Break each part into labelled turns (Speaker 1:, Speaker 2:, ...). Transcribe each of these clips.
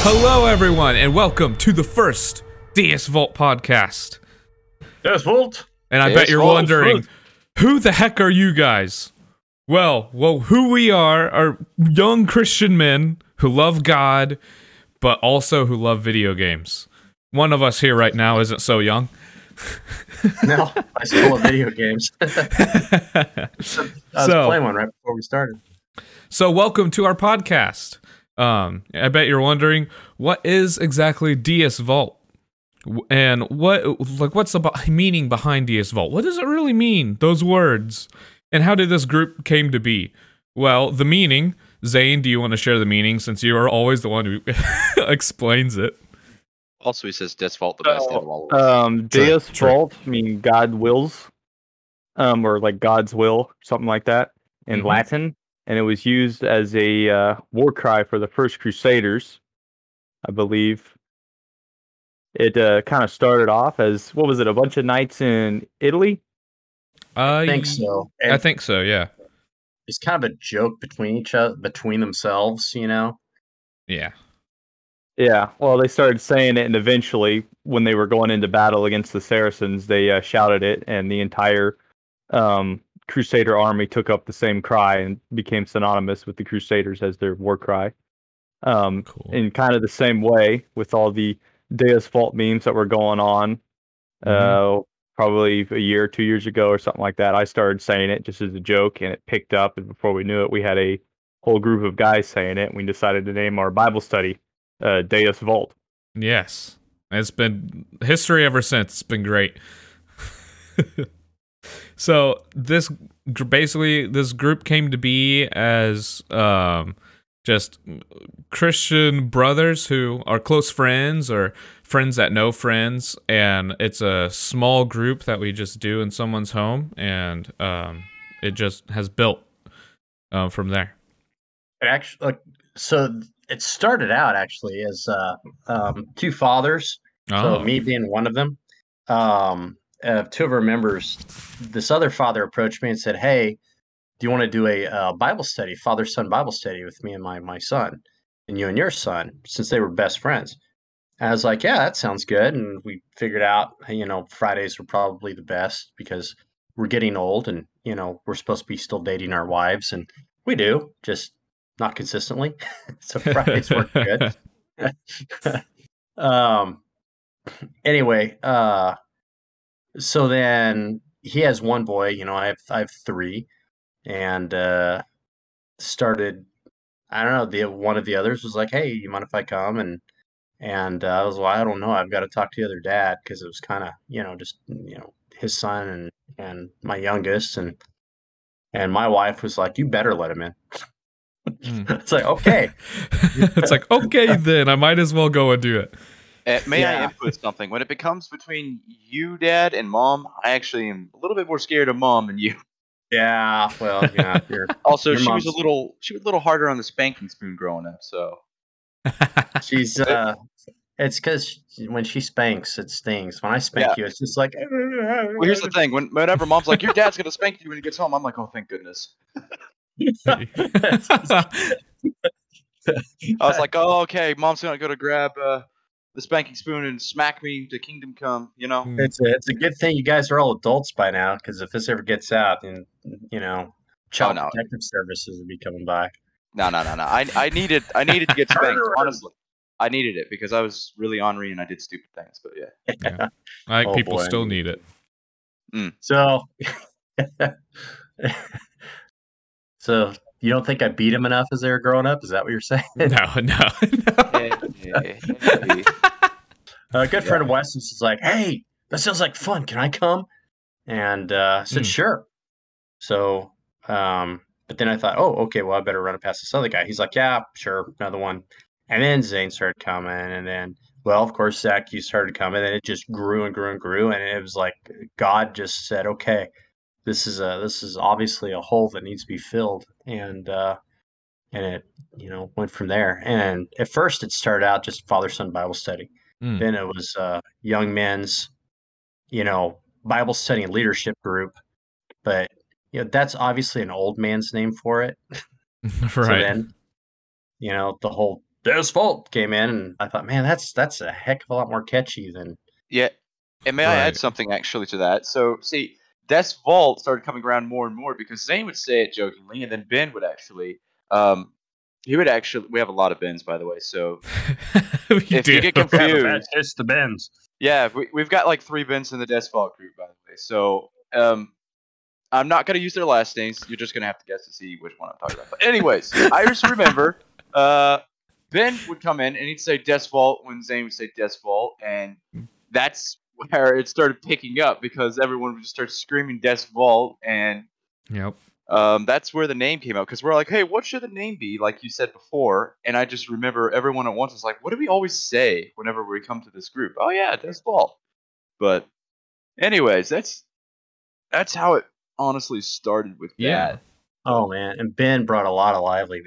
Speaker 1: Hello, everyone, and welcome to the first Deus Vult podcast.
Speaker 2: Yes, Vault.
Speaker 1: And I
Speaker 3: DS
Speaker 1: bet you're
Speaker 3: Vault,
Speaker 1: wondering, who the heck are you guys? Well, well, who we are are young Christian men who love God, but also who love video games. One of us here right now isn't so young.
Speaker 2: No, I still love video games. I was
Speaker 1: So-
Speaker 2: playing one right before we started.
Speaker 1: So, welcome to our podcast. Um, I bet you're wondering what is exactly Deus Vult, and what like what's the be- meaning behind Deus Vult? What does it really mean? Those words, and how did this group came to be? Well, the meaning. Zane, do you want to share the meaning since you are always the one who explains it?
Speaker 3: Also, he says Deus Vult the best out of all of.
Speaker 4: Um,
Speaker 1: True,
Speaker 4: Deus. Vult, I mean God wills, um, or like God's will, something like that in
Speaker 1: Mhm.
Speaker 4: Latin, and it was used as a uh, war cry for the first Crusaders, I believe. It uh, kind of started off as what was it? A bunch of knights in Italy.
Speaker 1: I
Speaker 2: I think so. And
Speaker 1: I think so. Yeah.
Speaker 2: it's kind of a joke between each other, between themselves, you know.
Speaker 1: Yeah.
Speaker 4: Yeah, well, they started saying it, and eventually, when they were going into battle against the Saracens, they uh, shouted it, and the entire um, Crusader army took up the same cry and became synonymous with the Crusaders as their war cry. Um,
Speaker 1: Cool.
Speaker 4: in kind of the same way with all the Deus Vult memes that were going on, uh, probably a year, two years ago, or something like that. I started saying it just as a joke, and it picked up. And before we knew it, we had a whole group of guys saying it. And we decided to name our Bible study uh, Deus Vult.
Speaker 1: Yes. It's been history ever since. It's been great. so this basically this group came to be as um just Christian brothers who are close friends or friends that know friends and it's a small group that we just do in someone's home and um it just has built um from there.
Speaker 2: It actually, like, so it started out actually as uh, um, two fathers.
Speaker 1: Oh.
Speaker 2: So me being one of them. Um, uh, two of our members, this other father approached me and said, "Hey, do you want to do a uh, Bible study, father son Bible study with me and my my son, and you and your son, since they were best friends?" And I was like, "Yeah, that sounds good." And we figured out, you know, Fridays were probably the best because we're getting old, and you know, we're supposed to be still dating our wives, and we do, just not consistently. so Fridays work good. um anyway uh so then he has one boy you know i have i have three and uh started i don't know the one of the others was like hey you mind if i come and and uh, i was like i don't know i've got to talk to the other dad because it was kind of you know just you know his son and and my youngest and and my wife was like you better let him in
Speaker 1: Mm.
Speaker 2: it's like okay
Speaker 1: it's like okay then I might as well go and do it.
Speaker 3: Uh, may I input something? When it becomes between you, Dad, and Mom, I actually am a little bit more scared of Mom than you.
Speaker 2: yeah well yeah
Speaker 3: Also, she was a little she was a little harder on the spanking spoon growing up. So
Speaker 2: She's uh it's because when she spanks, it stings. When I spank
Speaker 3: Yeah.
Speaker 2: you, it's just like.
Speaker 3: well, here's the thing: when whenever Mom's like, "Your dad's gonna spank you when he gets home," I'm like, "Oh, thank goodness." I was like, "Oh, okay, Mom's gonna go to grab uh, the spanking spoon and smack me to kingdom come," you know. Hmm.
Speaker 2: it's a it's a good thing you guys are all adults by now, because if this ever gets out, then you know, child
Speaker 3: no.
Speaker 2: protective services will be coming by.
Speaker 3: No, no, no, no. I I needed I needed to get spanked. Honestly, I needed it because I was really ornery and I did stupid things. But yeah,
Speaker 1: I think
Speaker 2: Oh,
Speaker 1: people
Speaker 2: boy.
Speaker 1: still need it. Hmm.
Speaker 2: So, so you don't think I beat him enough as they were growing up? Is that what you're saying?
Speaker 1: No, no, no.
Speaker 2: a good friend of Weston's is like, "Hey, that sounds like fun. Can I come?" And uh, I said,
Speaker 1: Hmm.
Speaker 2: "Sure." So, um, but then I thought, "Oh, okay. Well, I better run it past this other guy." He's like, "Yeah, sure, another one." And then Zane started coming, and then, well, of course, Zach, you started coming, and it just grew and grew and grew, and it was like God just said, "Okay, this is a this is obviously a hole that needs to be filled," and uh, and it you know went from there. And at first, it started out just father son Bible study.
Speaker 1: Mm.
Speaker 2: Then it was uh, young men's, you know, Bible study and leadership group. But you know, that's obviously an old man's name for it. So
Speaker 1: right.
Speaker 2: then, you know, the whole Deus Vult came in, and I thought, man, that's that's a heck of a lot more catchy than
Speaker 3: Yeah, and may I add something actually to that? So, see, Deus Vult started coming around more and more because Zane would say it jokingly, and then Ben would actually, um, he would actually. We have a lot of Bens, by the way. So,
Speaker 1: We
Speaker 3: if
Speaker 1: do.
Speaker 3: you get confused,
Speaker 2: it's the Bens.
Speaker 3: yeah, we, we've got like three Bens in the Deus Vult group, by the way. So, um, I'm not gonna use their last names. You're just gonna have to guess to see which one I'm talking about. But anyways, I just remember, uh, Ben would come in and he'd say Deus Vult when Zane would say Deus Vult, and that's where it started picking up because everyone would just start screaming Deus Vult, and
Speaker 1: Yep.
Speaker 3: um, that's where the name came out. Because we're like, hey, what should the name be? Like you said before, and I just remember everyone at once was like, what do we always say whenever we come to this group? Oh yeah, Deus Vult. But, anyways, that's that's how it honestly started with
Speaker 1: Yeah.
Speaker 3: that.
Speaker 2: Oh man, and Ben brought a lot of lively.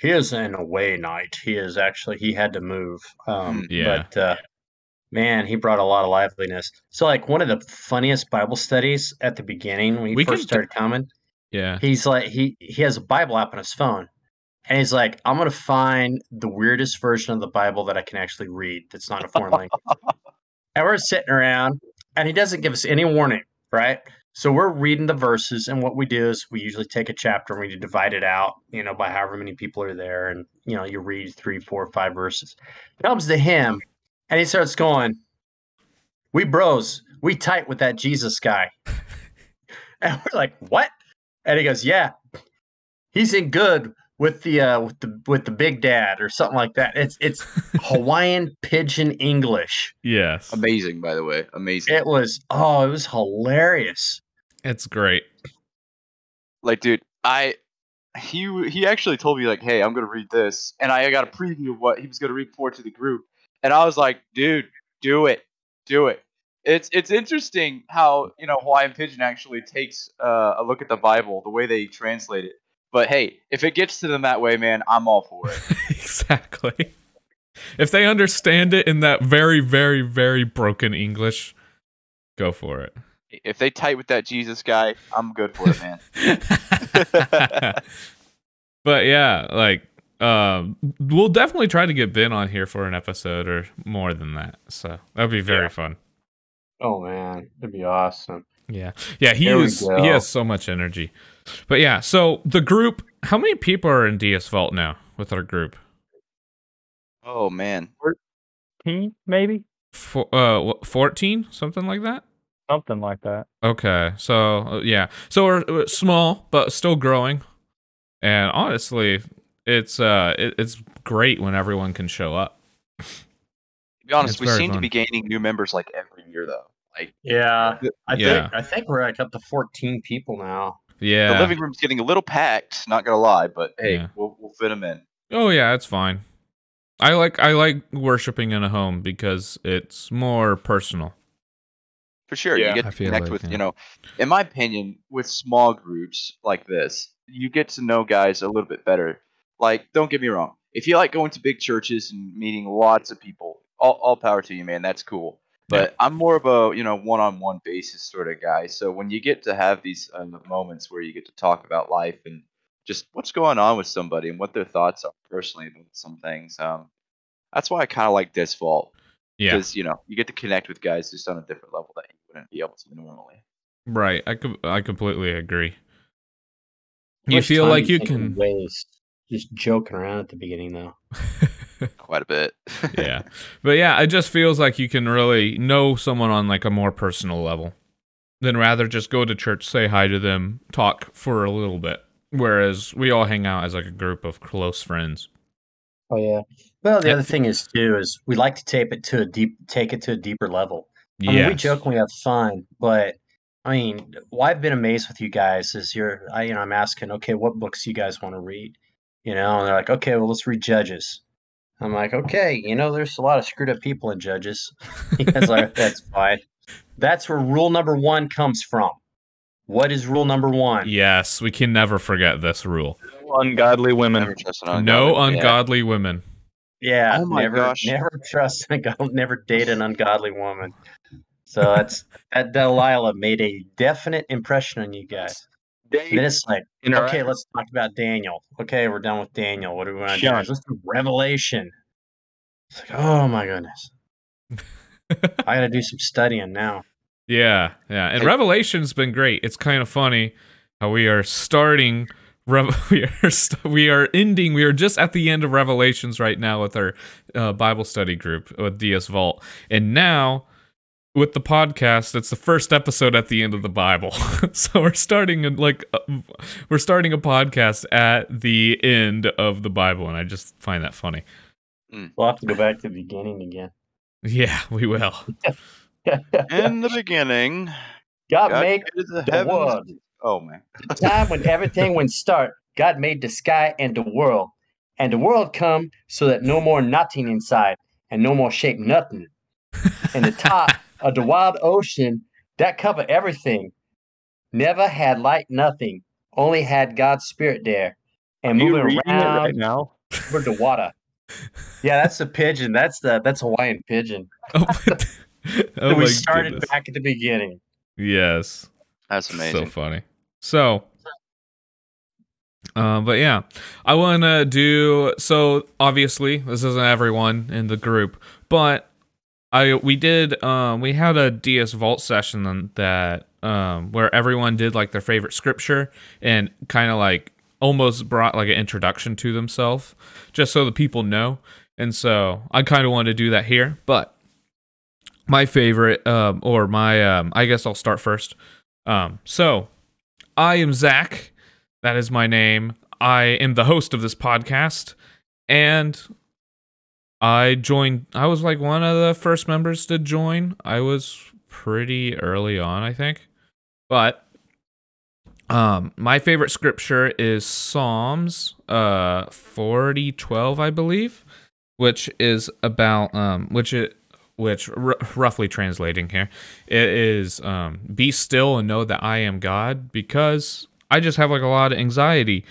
Speaker 2: He is an away night. He is actually he had to move. Um,
Speaker 1: Yeah.
Speaker 2: But uh, man, he brought a lot of liveliness. So like one of the funniest Bible studies at the beginning when he
Speaker 1: We
Speaker 2: first
Speaker 1: can-
Speaker 2: started coming,
Speaker 1: Yeah.
Speaker 2: he's like he he has a Bible app on his phone, and he's like, I'm gonna find the weirdest version of the Bible that I can actually read that's not a foreign language. And we're sitting around, and he doesn't give us any warning, right? So we're reading the verses, and what we do is we usually take a chapter and we divide it out, you know, by however many people are there, and you know, you read three, four, five verses. It comes to him, and he starts going, "We bros, we tight with that Jesus guy," and we're like, "What?" And he goes, "Yeah, he's in good with the uh, with the with the big dad or something like that." It's it's Hawaiian pidgin English.
Speaker 1: Yes.
Speaker 3: Amazing, by the way, amazing.
Speaker 2: It was oh, it was hilarious.
Speaker 1: It's great.
Speaker 3: like dude i he he actually told me like hey i'm gonna read this and i got a preview of what he was gonna read forward to the group and i was like dude do it do it it's it's interesting how you know hawaiian pidgin actually takes uh, a look at the bible the way they translate it but hey if it gets to them that way man i'm all for it
Speaker 1: exactly. If they understand it in that very, very, very broken English, go for it.
Speaker 3: if they tight with that jesus guy i'm good for it man
Speaker 1: but yeah, like um we'll definitely try to get Ben on here for an episode or more than that. So that'd be very
Speaker 2: Yeah.
Speaker 1: fun.
Speaker 2: Oh man, it'd be awesome.
Speaker 1: Yeah. Yeah, he
Speaker 2: There
Speaker 1: is he has so much energy. But yeah, so the group how many people are in Deus Vult now with our group?
Speaker 3: oh man
Speaker 4: Team, maybe
Speaker 1: For, uh what, 14 something like that?
Speaker 4: something like that.
Speaker 1: Okay. So uh, yeah. So we're, we're small but still growing. And honestly, it's uh it, it's great when everyone can show up.
Speaker 3: to be honest
Speaker 1: It's
Speaker 3: we
Speaker 1: very
Speaker 3: seem to be gaining new members like every year though like
Speaker 2: Yeah, I
Speaker 1: Yeah.
Speaker 2: think I think we're like up to fourteen people now.
Speaker 1: Yeah.
Speaker 3: The living room's getting a little packed, not gonna lie, but hey,
Speaker 1: Yeah.
Speaker 3: we'll we'll fit them in.
Speaker 1: Oh yeah, it's fine. I like I like worshiping in a home because it's more personal.
Speaker 3: For sure,
Speaker 2: Yeah.
Speaker 3: you get
Speaker 1: I
Speaker 3: to
Speaker 1: feel
Speaker 3: connect
Speaker 1: like,
Speaker 3: with
Speaker 1: yeah.
Speaker 3: you know, in my opinion, with small groups like this, you get to know guys a little bit better. Like, don't get me wrong, if you like going to big churches and meeting lots of people, all, all power to you, man. That's cool. But I'm more of a you know one-on-one basis sort of guy. So when you get to have these uh, moments where you get to talk about life and just what's going on with somebody and what their thoughts are personally with some things, um, that's why I kind of like this vault
Speaker 1: Yeah.
Speaker 3: because you know you get to connect with guys just on a different level that you wouldn't be able to normally.
Speaker 1: Right. I com- I completely agree. You feel like you can
Speaker 2: waste just joking around at the beginning though.
Speaker 3: Quite a bit.
Speaker 1: yeah. But yeah, it just feels like you can really know someone on like a more personal level than rather just go to church, say hi to them, talk for a little bit. Whereas we all hang out as like a group of close friends.
Speaker 2: Oh yeah. Well, the
Speaker 1: And-
Speaker 2: other thing is too is we like to tape it to a deep, take it to a deeper level. I mean, we joke and we have fun, but I mean, why I've been amazed with you guys is you're, I, you know, I'm asking, okay, what books you guys want to read? You know, and they're like, okay, well, let's read Judges. I'm like, okay, you know, there's a lot of screwed up people in Judges. He's like, that's fine. That's where rule number one comes from. What is rule number one?
Speaker 1: Yes, we can never forget this rule.
Speaker 4: Ungodly women.
Speaker 3: Never trust an
Speaker 1: No
Speaker 3: ungodly- yeah.
Speaker 1: women.
Speaker 2: Yeah,
Speaker 3: Oh my
Speaker 2: never,
Speaker 3: gosh.
Speaker 2: never trust, never date an ungodly woman. So that's that Delilah made a definite impression on you guys. And then it's like,
Speaker 4: Interact-
Speaker 2: okay, let's talk about Daniel. Okay, we're done with Daniel. What do we want to do? Let's do Revelation. It's like, oh my goodness. I got to do some studying now.
Speaker 1: Yeah, yeah. And
Speaker 3: Hey-
Speaker 1: Revelation's been great. It's kind of funny how we are starting. Rev- we are st- we are ending. We are just at the end of Revelations right now with our uh, Bible study group with Deus Vult, and now with the podcast, it's the first episode at the end of the Bible. so we're starting in like uh, we're starting a podcast at the end of the Bible, and I just find that funny.
Speaker 2: We'll have to go back to the beginning again.
Speaker 1: Yeah, we will.
Speaker 3: In the beginning,
Speaker 2: God,
Speaker 3: God
Speaker 2: made
Speaker 3: the,
Speaker 2: the world.
Speaker 3: Oh man.
Speaker 2: the time when everything went start, God made the sky and the world. And the world come so that no more nothing inside and no more shape nothing. And the top of the wild ocean that cover everything never had light nothing, only had God's spirit there. And
Speaker 4: Are
Speaker 2: moving
Speaker 4: reading
Speaker 2: around
Speaker 4: right now?
Speaker 2: over the water. Yeah, that's the pidgin. That's the that's Hawaiian pidgin.
Speaker 1: Oh, oh
Speaker 2: we started
Speaker 1: goodness.
Speaker 2: back at the beginning.
Speaker 1: Yes.
Speaker 3: That's amazing.
Speaker 1: So funny. So, uh, but yeah, I want to do. So obviously, this isn't everyone in the group, but I we did. Um, we had a Deus Vult session that um, where everyone did like their favorite scripture and kind of like almost brought like an introduction to themselves, just so the people know. And so I kind of wanted to do that here, but my favorite, um, or my, um, I guess I'll start first. Um, so I am Zach. That is my name. I am the host of this podcast, and I joined. I was like one of the first members to join. I was pretty early on, I think, but um, my favorite scripture is Psalms, uh, forty twelve, I believe, which is about um, which it which r- roughly translating here it is um be still and know that i am god because i just have like a lot of anxiety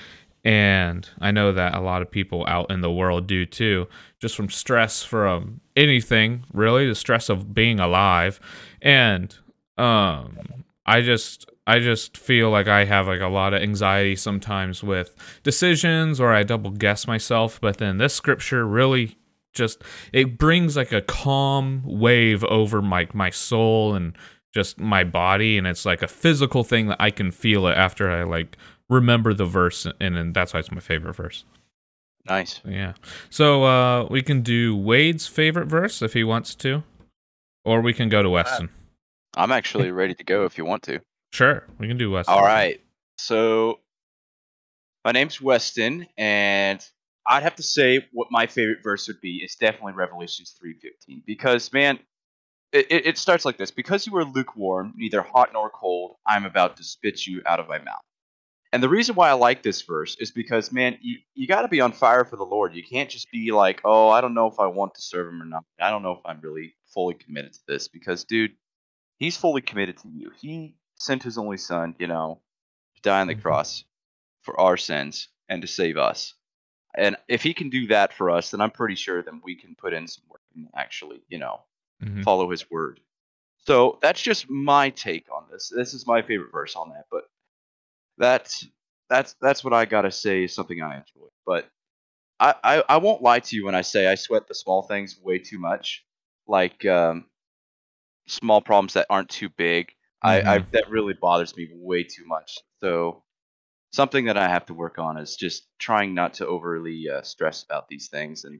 Speaker 1: and i know that a lot of people out in the world do too just from stress from anything really the stress of being alive. And um i just i just feel like i have like a lot of anxiety sometimes with decisions or i double guess myself. But then this scripture really just it brings like a calm wave over my my soul and just my body. And it's like a physical thing that I can feel it after I like remember the verse. And, and that's why it's my favorite verse.
Speaker 3: Nice.
Speaker 1: Yeah. So uh we can do Wade's favorite verse if he wants to. Or we can go to Weston.
Speaker 3: I'm actually ready to go if you want to.
Speaker 1: Sure, we can do Weston.
Speaker 3: All right. So my name's Weston, and I'd have to say what my favorite verse would be is definitely Revelations 3:15 because man, it, it it starts like this: because you are lukewarm, neither hot nor cold, I'm about to spit you out of my mouth. And the reason why I like this verse is because man, you you got to be on fire for the Lord. You can't just be like, oh, I don't know if I want to serve Him or not. I don't know if I'm really fully committed to this because, dude, He's fully committed to you. He sent His only Son, you know, to die on the
Speaker 1: Mhm.
Speaker 3: cross for our sins and to save us. And if He can do that for us, then I'm pretty sure then we can put in some work and actually, you know,
Speaker 1: Mhm.
Speaker 3: follow his word. So that's just my take on this. This is my favorite verse on that, but that's that's that's what I gotta say is something I enjoy. But I, I, I won't lie to you when I say I sweat the small things way too much, like um, small problems that aren't too big. I, I
Speaker 1: Mhm.
Speaker 3: that really bothers me way too much. So something that I have to work on is just trying not to overly uh, stress about these things and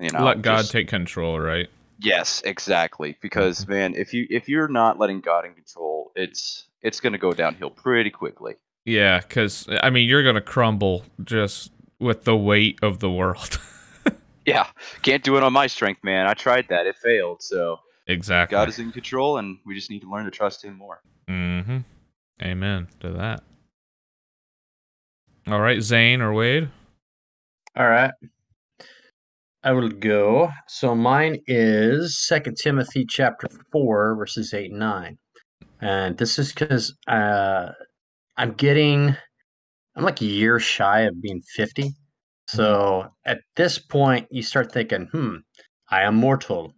Speaker 3: you know
Speaker 1: Let God
Speaker 3: just-
Speaker 1: take control, right?
Speaker 3: Yes, exactly. Because man, if you if you're not letting God in control, it's it's gonna go downhill pretty quickly.
Speaker 1: Yeah, cuz I mean, you're going to crumble just with the weight of the world.
Speaker 3: Yeah, can't do it on my strength, man. I tried that; it failed. So
Speaker 1: exactly.
Speaker 3: God is in control, and we just need to learn to trust Him more.
Speaker 1: Mm-hmm. Amen to that. All right, Zane or Wade?
Speaker 2: All right. I will go. So mine is Second Timothy chapter four, verses eight and nine. And this is because uh, I'm getting I'm like a year shy of being 50. So at this point you start thinking, hmm, I am mortal.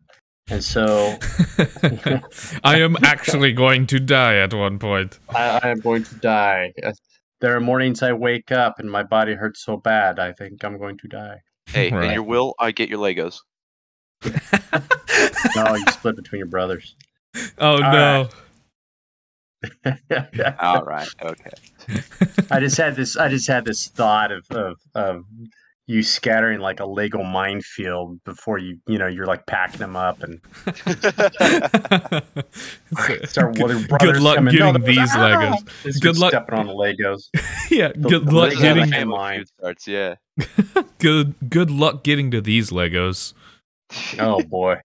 Speaker 2: And so
Speaker 1: I am actually going to die at one point.
Speaker 2: I, I am going to die. There are mornings I wake up and my body hurts so bad I think I'm going to die.
Speaker 3: Hey,
Speaker 1: Right.
Speaker 3: in your will, I get your Legos.
Speaker 2: No, you split between your brothers.
Speaker 1: oh no.
Speaker 3: All right. Okay.
Speaker 2: I just had this. I just had this thought of, of of you scattering like a Lego minefield before you you know you're like packing them up and start
Speaker 1: good, good luck
Speaker 2: coming.
Speaker 1: getting
Speaker 2: No,
Speaker 1: these
Speaker 2: ah!
Speaker 1: Legos. Good luck-
Speaker 2: stepping on the Legos.
Speaker 1: Yeah,
Speaker 2: The-
Speaker 1: good
Speaker 2: the
Speaker 1: luck
Speaker 2: Legos
Speaker 1: getting
Speaker 2: are
Speaker 3: Halo
Speaker 2: mine.
Speaker 3: starts. Yeah.
Speaker 1: good good luck getting to these Legos.
Speaker 2: Oh boy.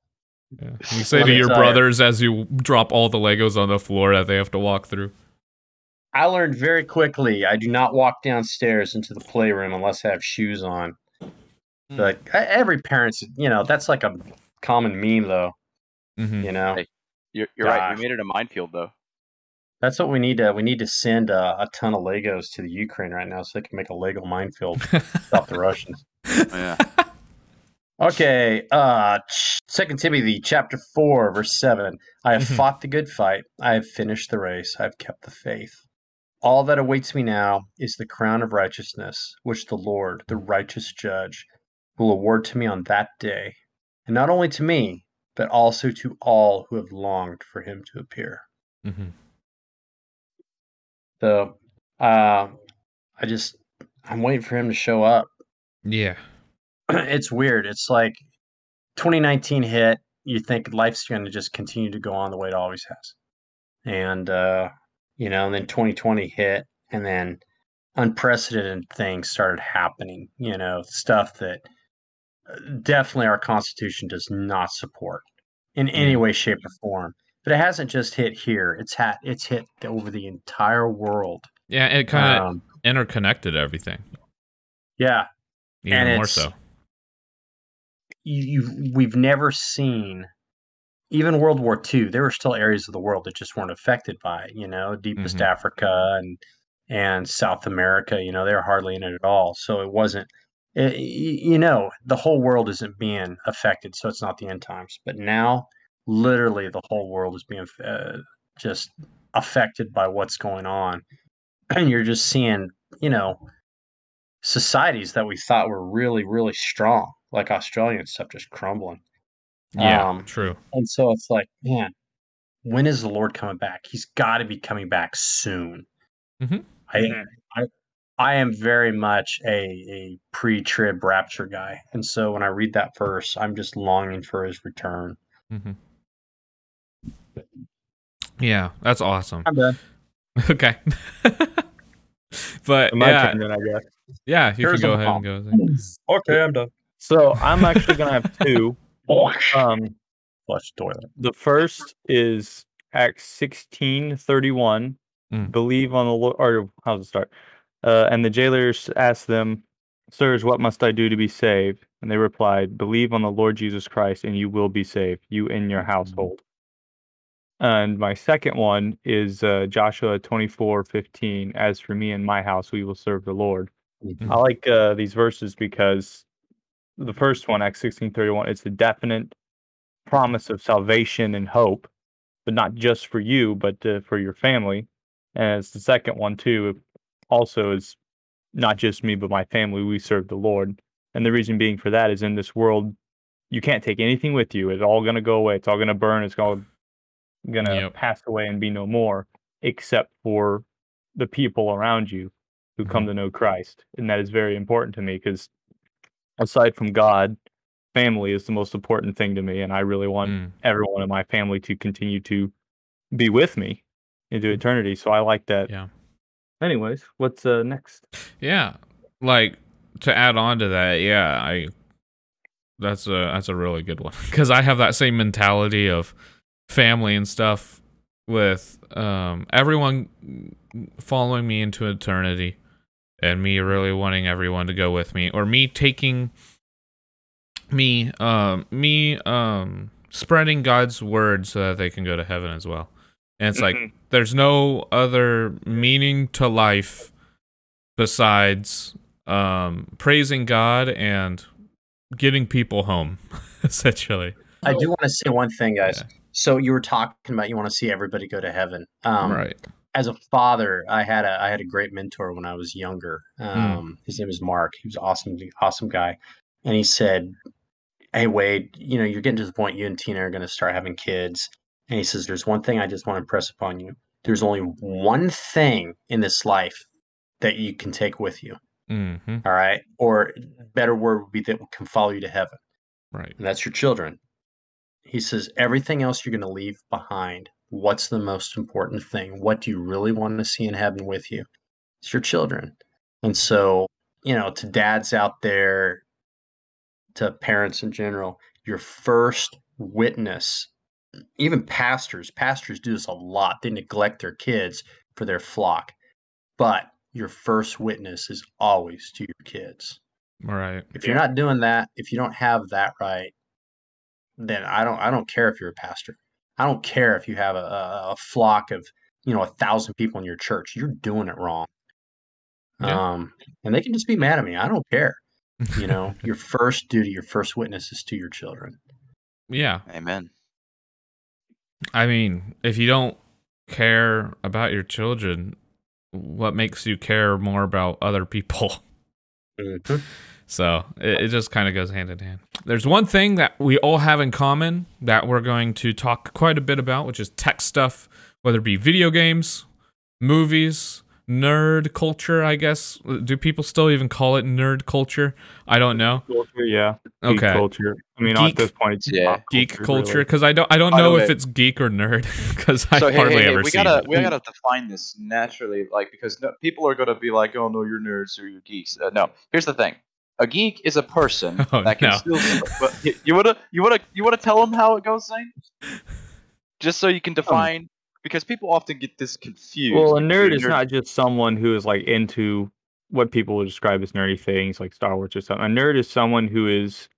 Speaker 1: Yeah. You say to your
Speaker 2: tell ya.
Speaker 1: brothers as you drop all the Legos on the floor that they have to walk through.
Speaker 2: I learned very quickly I do not walk downstairs into the playroom unless I have shoes on.
Speaker 3: Hmm.
Speaker 2: Like every parent's, you know, that's like a common meme though.
Speaker 1: hmm
Speaker 2: You know,
Speaker 3: Hey. You're, you're right.
Speaker 2: Gosh.
Speaker 3: We made it a minefield though.
Speaker 2: that's what we need to. We need to send uh, a ton of Legos to the Ukraine right now so they can make a Lego minefield stop the Russians.
Speaker 3: Oh, yeah.
Speaker 2: Okay, uh Second Timothy chapter four, verse seven. I have
Speaker 1: Mhm.
Speaker 2: fought the good fight, I have finished the race, I have kept the faith. All that awaits me now is the crown of righteousness, which the Lord, the righteous judge, will award to me on that day, and not only to me, but also to all who have longed for him to appear.
Speaker 1: Mm-hmm.
Speaker 2: So uh I just I'm waiting for him to show up.
Speaker 1: Yeah.
Speaker 2: it's weird. It's like 2019 hit. You think life's going to just continue to go on the way it always has, and uh, you know, and then 2020 hit, and then unprecedented things started happening. You know, stuff that uh, definitely our Constitution does not support in any way, shape, or form. But it hasn't just hit here; it's had it's hit over the entire world.
Speaker 1: Yeah, it kind of
Speaker 2: Um,
Speaker 1: interconnected everything.
Speaker 2: yeah,
Speaker 1: Even
Speaker 2: And
Speaker 1: more so.
Speaker 2: You, we've never seen even World War II. There were still areas of the world that just weren't affected by it. You know, deepest
Speaker 1: Mhm.
Speaker 2: Africa and and South America. You know, they're hardly in it at all. So it wasn't. It, you know, the whole world isn't being affected, so it's not the end times. But now, literally, the whole world is being uh, just affected by what's going on, and you're just seeing, you know, societies that we thought were really, really strong, like Australian stuff, just crumbling.
Speaker 1: Yeah,
Speaker 2: um,
Speaker 1: true.
Speaker 2: And so it's like, man, when is the Lord coming back? He's got to be coming back soon.
Speaker 1: Mhm.
Speaker 2: I, I, I am very much a, a pre-trib rapture guy, and so when I read that verse, I'm just longing for His return.
Speaker 1: hmm Yeah, that's awesome.
Speaker 2: I'm done.
Speaker 1: Okay. but
Speaker 4: My
Speaker 1: yeah,
Speaker 4: turn then, I guess.
Speaker 1: yeah, you
Speaker 2: Here's
Speaker 1: can go
Speaker 2: the
Speaker 1: ahead and go.
Speaker 2: Okay, I'm done.
Speaker 4: So I'm actually gonna have two. Um,
Speaker 2: Flush toilet.
Speaker 4: the first is Acts sixteen thirty one.
Speaker 1: Mm.
Speaker 4: Believe on the Lord. Or how's it start? Uh, and the jailers asked them, "Sirs, what must I do to be saved?" And they replied, "Believe on the Lord Jesus Christ, and you will be saved, you and your household." And my second one is uh, Joshua twenty four fifteen. As for me and my house, we will serve the Lord.
Speaker 2: Mhm.
Speaker 4: I like uh, these verses because the first one, Acts sixteen thirty one, it's a definite promise of salvation and hope, but not just for you, but uh, for your family. And it's the second one too. Also is not just me, but my family. We serve the Lord, and the reason being for that is in this world, you can't take anything with you. It's all gonna go away. It's all gonna burn. It's all gonna
Speaker 1: Yep.
Speaker 4: pass away and be no more, except for the people around you who come to know Christ, and that is very important to me because aside from God, family is the most important thing to me, and I really want
Speaker 1: Mm.
Speaker 4: everyone in my family to continue to be with me into eternity. So I like that.
Speaker 1: Yeah.
Speaker 4: Anyways, what's uh, next?
Speaker 1: Yeah, like to add on to that, yeah, I that's a that's a really good one because I have that same mentality of family and stuff with um everyone following me into eternity and me really wanting everyone to go with me or me taking me um me um spreading God's word so that they can go to heaven as well. And it's like
Speaker 4: Mhm.
Speaker 1: there's no other meaning to life besides um praising God and getting people home essentially.
Speaker 2: I do want to say one thing, guys.
Speaker 1: Yeah.
Speaker 2: So you were talking about you want to see everybody go to heaven. Um,
Speaker 1: right.
Speaker 2: As a father, I had a I had a great mentor when I was younger.
Speaker 1: Hmm.
Speaker 2: Um, His name was Mark. He was an awesome, awesome guy, and he said, Hey, Wade, you know, you're getting to the point you and Tina are going to start having kids. And he says, There's one thing I just want to impress upon you. There's only one thing in this life that you can take with you.
Speaker 1: Mm-hmm.
Speaker 2: All right. Or better word would be that can follow you to heaven.
Speaker 1: Right.
Speaker 2: And that's your children. He says, Everything else you're going to leave behind. What's the most important thing? What do you really want to see in heaven with you? It's your children. And so, you know, to dads out there, to parents in general, your first witness, even pastors, pastors do this a lot. They neglect their kids for their flock. But your first witness is always to your kids.
Speaker 1: Right.
Speaker 2: If you're not doing that, if you don't have that right, then I don't I don't care if you're a pastor. I don't care if you have a, a, a flock of, you know, a thousand people in your church. You're doing it wrong.
Speaker 1: Yeah.
Speaker 2: Um, and they can just be mad at me. I don't care. You know, your first duty, your first witness is to your children.
Speaker 1: yeah.
Speaker 3: Amen.
Speaker 1: I mean, if you don't care about your children, what makes you care more about other people?
Speaker 2: Mhm.
Speaker 1: So it, it just kind of goes hand in hand. There's one thing that we all have in common that we're going to talk quite a bit about, which is tech stuff, whether it be video games, movies, nerd culture, I guess. Do people still even call it nerd culture? I don't know.
Speaker 4: Culture, yeah. Geek
Speaker 1: Okay.
Speaker 4: culture. I mean,
Speaker 1: Geek-
Speaker 4: at this point, it's
Speaker 3: Yeah.
Speaker 4: pop
Speaker 1: Geek culture,
Speaker 4: really.
Speaker 1: because I don't I don't
Speaker 3: By
Speaker 1: know
Speaker 3: way-
Speaker 1: if it's geek or nerd, because I
Speaker 3: so hey,
Speaker 1: hardly
Speaker 3: hey, hey,
Speaker 1: ever
Speaker 3: we
Speaker 1: see
Speaker 3: gotta
Speaker 1: it.
Speaker 3: we gotta define this naturally, like because no, people are gonna be like, "Oh no, you're nerds or you're geeks." Uh, no, here's the thing: a geek is a person
Speaker 1: Oh,
Speaker 3: that can
Speaker 1: no.
Speaker 3: still. But you- you wanna you wanna you wanna tell them how it goes, Zane? Just so you can define, because people often get this confused.
Speaker 4: Well, a nerd is not just someone who is like into what people would describe as nerdy things, like Star Wars or something. A nerd is someone who is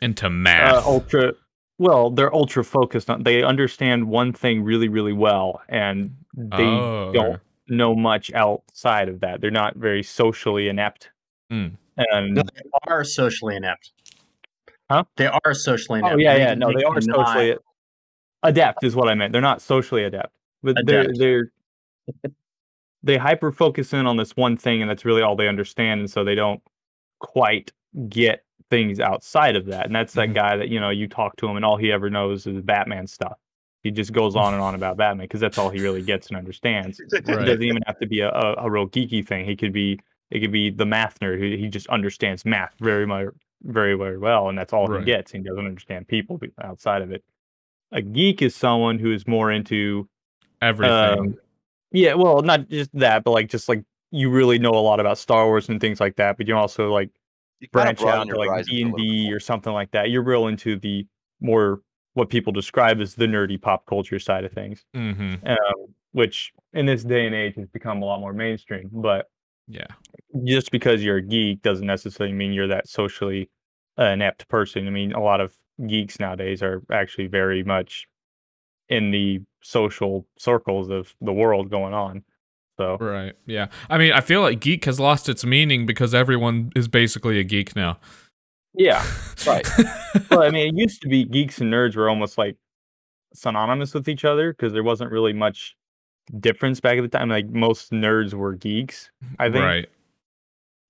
Speaker 1: Into
Speaker 4: uh,
Speaker 1: math.
Speaker 4: ultra. Well, they're ultra focused on. They understand one thing really, really well, and they
Speaker 1: Oh,
Speaker 4: don't know much outside of that. They're not very socially inept.
Speaker 1: Hmm.
Speaker 4: And
Speaker 2: No, they are socially inept.
Speaker 4: Huh?
Speaker 2: They are socially inept.
Speaker 4: oh yeah, yeah, no, they are
Speaker 2: cannot-
Speaker 4: socially adept, is what I meant. They're not socially adept, but they're they're they hyper focus in on this one thing, and that's really all they understand, and so they don't quite get things outside of that. And that's that
Speaker 1: Mhm.
Speaker 4: guy that you know you talk to him, and all he ever knows is Batman stuff. He just goes on and on about Batman because that's all he really gets and understands. It doesn't even have to be a, a, a real geeky thing. He could be it could be the math nerd who he just understands math very much very very well, and that's all
Speaker 1: Right.
Speaker 4: he gets. He doesn't understand people outside of it. A geek is someone who is more into
Speaker 1: Everything.
Speaker 4: um, yeah, well, not just that, but like just like you really know a lot about Star Wars and things like that, but you also like
Speaker 3: You kinda
Speaker 4: branch out to like D and D or something like that. You're real into the more what people describe as the nerdy pop culture side of things,
Speaker 1: hmm
Speaker 4: um, which in this day and age has become a lot more mainstream. But
Speaker 1: Yeah.
Speaker 4: just because you're a geek doesn't necessarily mean you're that socially uh, inept person. I mean, a lot of geeks nowadays are actually very much in the social circles of the world going on. So
Speaker 1: Right. Yeah. I mean, I feel like geek has lost its meaning because everyone is basically a geek now.
Speaker 4: yeah,
Speaker 3: Right.
Speaker 4: well, I mean, it used to be geeks and nerds were almost like synonymous with each other because there wasn't really much difference back at the time. Like most nerds were geeks, I think.
Speaker 1: Right.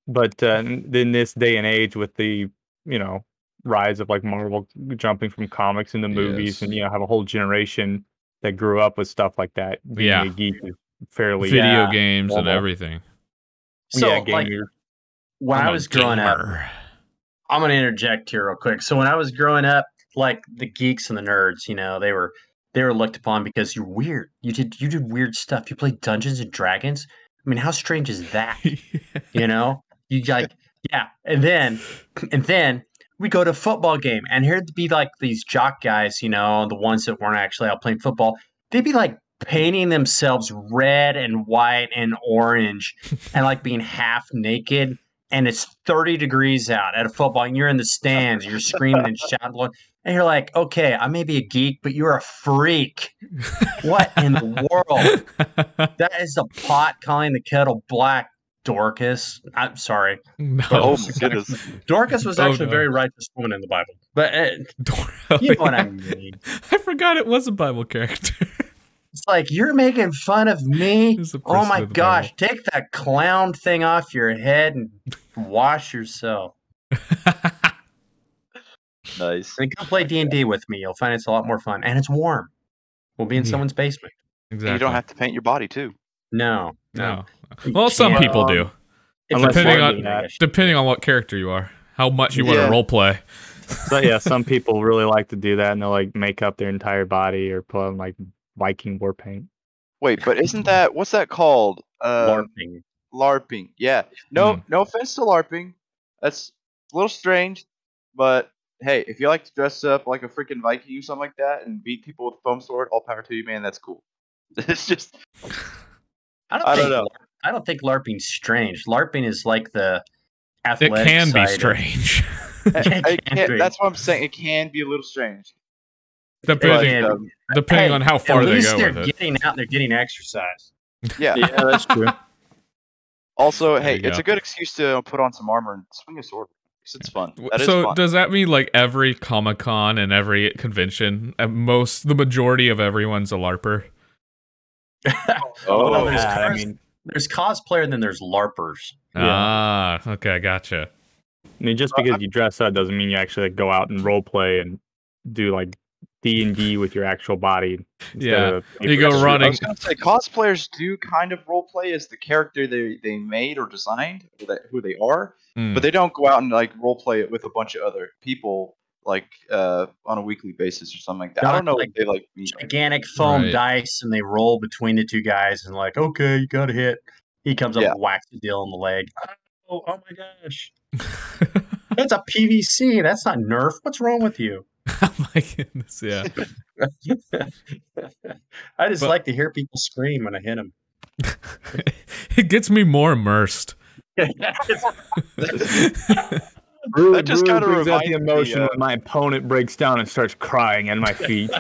Speaker 4: But uh, in in this day and age, with the you know rise of like Marvel jumping from comics into movies, and you know have a whole generation that grew up with stuff like that. Being
Speaker 1: Yeah.
Speaker 4: a geek is fairly
Speaker 1: Video
Speaker 2: Yeah.
Speaker 1: games and everything.
Speaker 2: So,
Speaker 4: yeah,
Speaker 2: like, when
Speaker 1: I'm
Speaker 2: I
Speaker 1: a
Speaker 2: was growing up. I'm gonna interject here real quick. So when I was growing up, like the geeks and the nerds, you know, they were they were looked upon because you're weird. You did you did weird stuff. You played Dungeons and Dragons. I mean, how strange is that? You know, you like yeah. And then and then we go to a football game, and here'd be like these jock guys, you know, the ones that weren't actually out playing football. They'd be like painting themselves red and white and orange, and like being half naked and it's 30 degrees out at a football and you're in the stands you're screaming and shouting and you're like okay i may be a geek but you're a freak what in the world that is the pot calling the kettle black dorcas i'm sorry
Speaker 1: no.
Speaker 3: Oh my goodness.
Speaker 2: dorcas was
Speaker 1: Oh,
Speaker 2: actually
Speaker 1: no.
Speaker 2: a very righteous woman in the bible but uh,
Speaker 1: Dor-
Speaker 2: you know what i mean
Speaker 1: I forgot it was a Bible character.
Speaker 2: It's like you're making fun of me oh my
Speaker 1: of the
Speaker 2: gosh take that clown thing off your head and wash yourself
Speaker 3: Nice.
Speaker 2: And come play D and D with me. You'll find it's a lot more fun, and it's warm. We'll be in
Speaker 1: Yeah.
Speaker 2: someone's basement.
Speaker 1: Exactly.
Speaker 3: And you don't have to paint your body too.
Speaker 2: No, no.
Speaker 1: no. Well, some
Speaker 2: can't.
Speaker 1: people do,
Speaker 2: If
Speaker 1: depending on-
Speaker 2: I guess.
Speaker 1: depending on what character you are, how much you want to role play.
Speaker 4: So yeah, some people really like to do that, and they'll like make up their entire body or put on like Viking war paint.
Speaker 3: Wait, but isn't that what's that called? Uh,
Speaker 2: LARPing.
Speaker 3: LARPing. Yeah. No,
Speaker 1: Hmm.
Speaker 3: no offense to LARPing. That's a little strange, but hey, if you like to dress up like a freaking Viking or something like that and beat people with a foam sword, all power to you, man. That's cool. It's just
Speaker 2: I don't,
Speaker 3: I don't
Speaker 2: think,
Speaker 3: know.
Speaker 2: I don't think LARPing's strange. LARPing is like the
Speaker 1: It
Speaker 2: athletic
Speaker 1: can be
Speaker 2: side of-
Speaker 1: strange,
Speaker 2: Yeah, it
Speaker 3: it
Speaker 2: can
Speaker 3: can't- that's what I'm saying. It can be a little strange.
Speaker 1: Depending
Speaker 3: But,
Speaker 2: Yeah.
Speaker 3: um,
Speaker 1: depending
Speaker 2: Hey,
Speaker 1: on how far
Speaker 2: At
Speaker 1: they
Speaker 2: least
Speaker 1: go
Speaker 2: they're
Speaker 1: with it.
Speaker 2: getting out and they're getting exercise.
Speaker 3: yeah.
Speaker 4: Yeah, that's true.
Speaker 3: Also,
Speaker 1: There
Speaker 3: hey, it's
Speaker 1: go.
Speaker 3: a good excuse to put on some armor and swing a sword. It's fun. That is
Speaker 1: so
Speaker 3: fun.
Speaker 1: does that mean like every Comic Con and every convention, at most the majority of everyone's a LARPer?
Speaker 3: oh,
Speaker 2: no, there's
Speaker 4: Yeah, I mean,
Speaker 2: There's cosplayer and then there's LARPers.
Speaker 4: Yeah.
Speaker 1: Ah, okay, I gotcha.
Speaker 4: I mean, just because you dress up doesn't mean you actually like, go out and role play and do like D and D with your actual body.
Speaker 1: Yeah.
Speaker 4: of
Speaker 1: You go running-
Speaker 3: I was gonna say cosplayers do kind of role play as the character they, they made or designed, or that, who they are,
Speaker 1: Hmm.
Speaker 3: but they don't go out and like role play it with a bunch of other people like uh, on a weekly basis or something like that. I don't know
Speaker 2: Like-
Speaker 3: what they like. mean.
Speaker 2: Gigantic foam
Speaker 1: Right.
Speaker 2: dice and they roll between the two guys and like, okay, you got to hit. He comes up
Speaker 3: Yeah.
Speaker 2: and whacks the deal in the leg. Oh, oh my gosh. That's a PVC. That's not Nerf. What's wrong with you?
Speaker 1: oh my goodness, yeah.
Speaker 2: I just
Speaker 1: But-
Speaker 2: like to hear people scream when I hit them.
Speaker 1: it gets me more immersed.
Speaker 4: Brew,
Speaker 3: That just
Speaker 4: brew
Speaker 3: kinda
Speaker 4: brings out the
Speaker 3: reminds me,
Speaker 4: emotion
Speaker 3: uh,
Speaker 4: when my opponent breaks down and starts crying at my feet.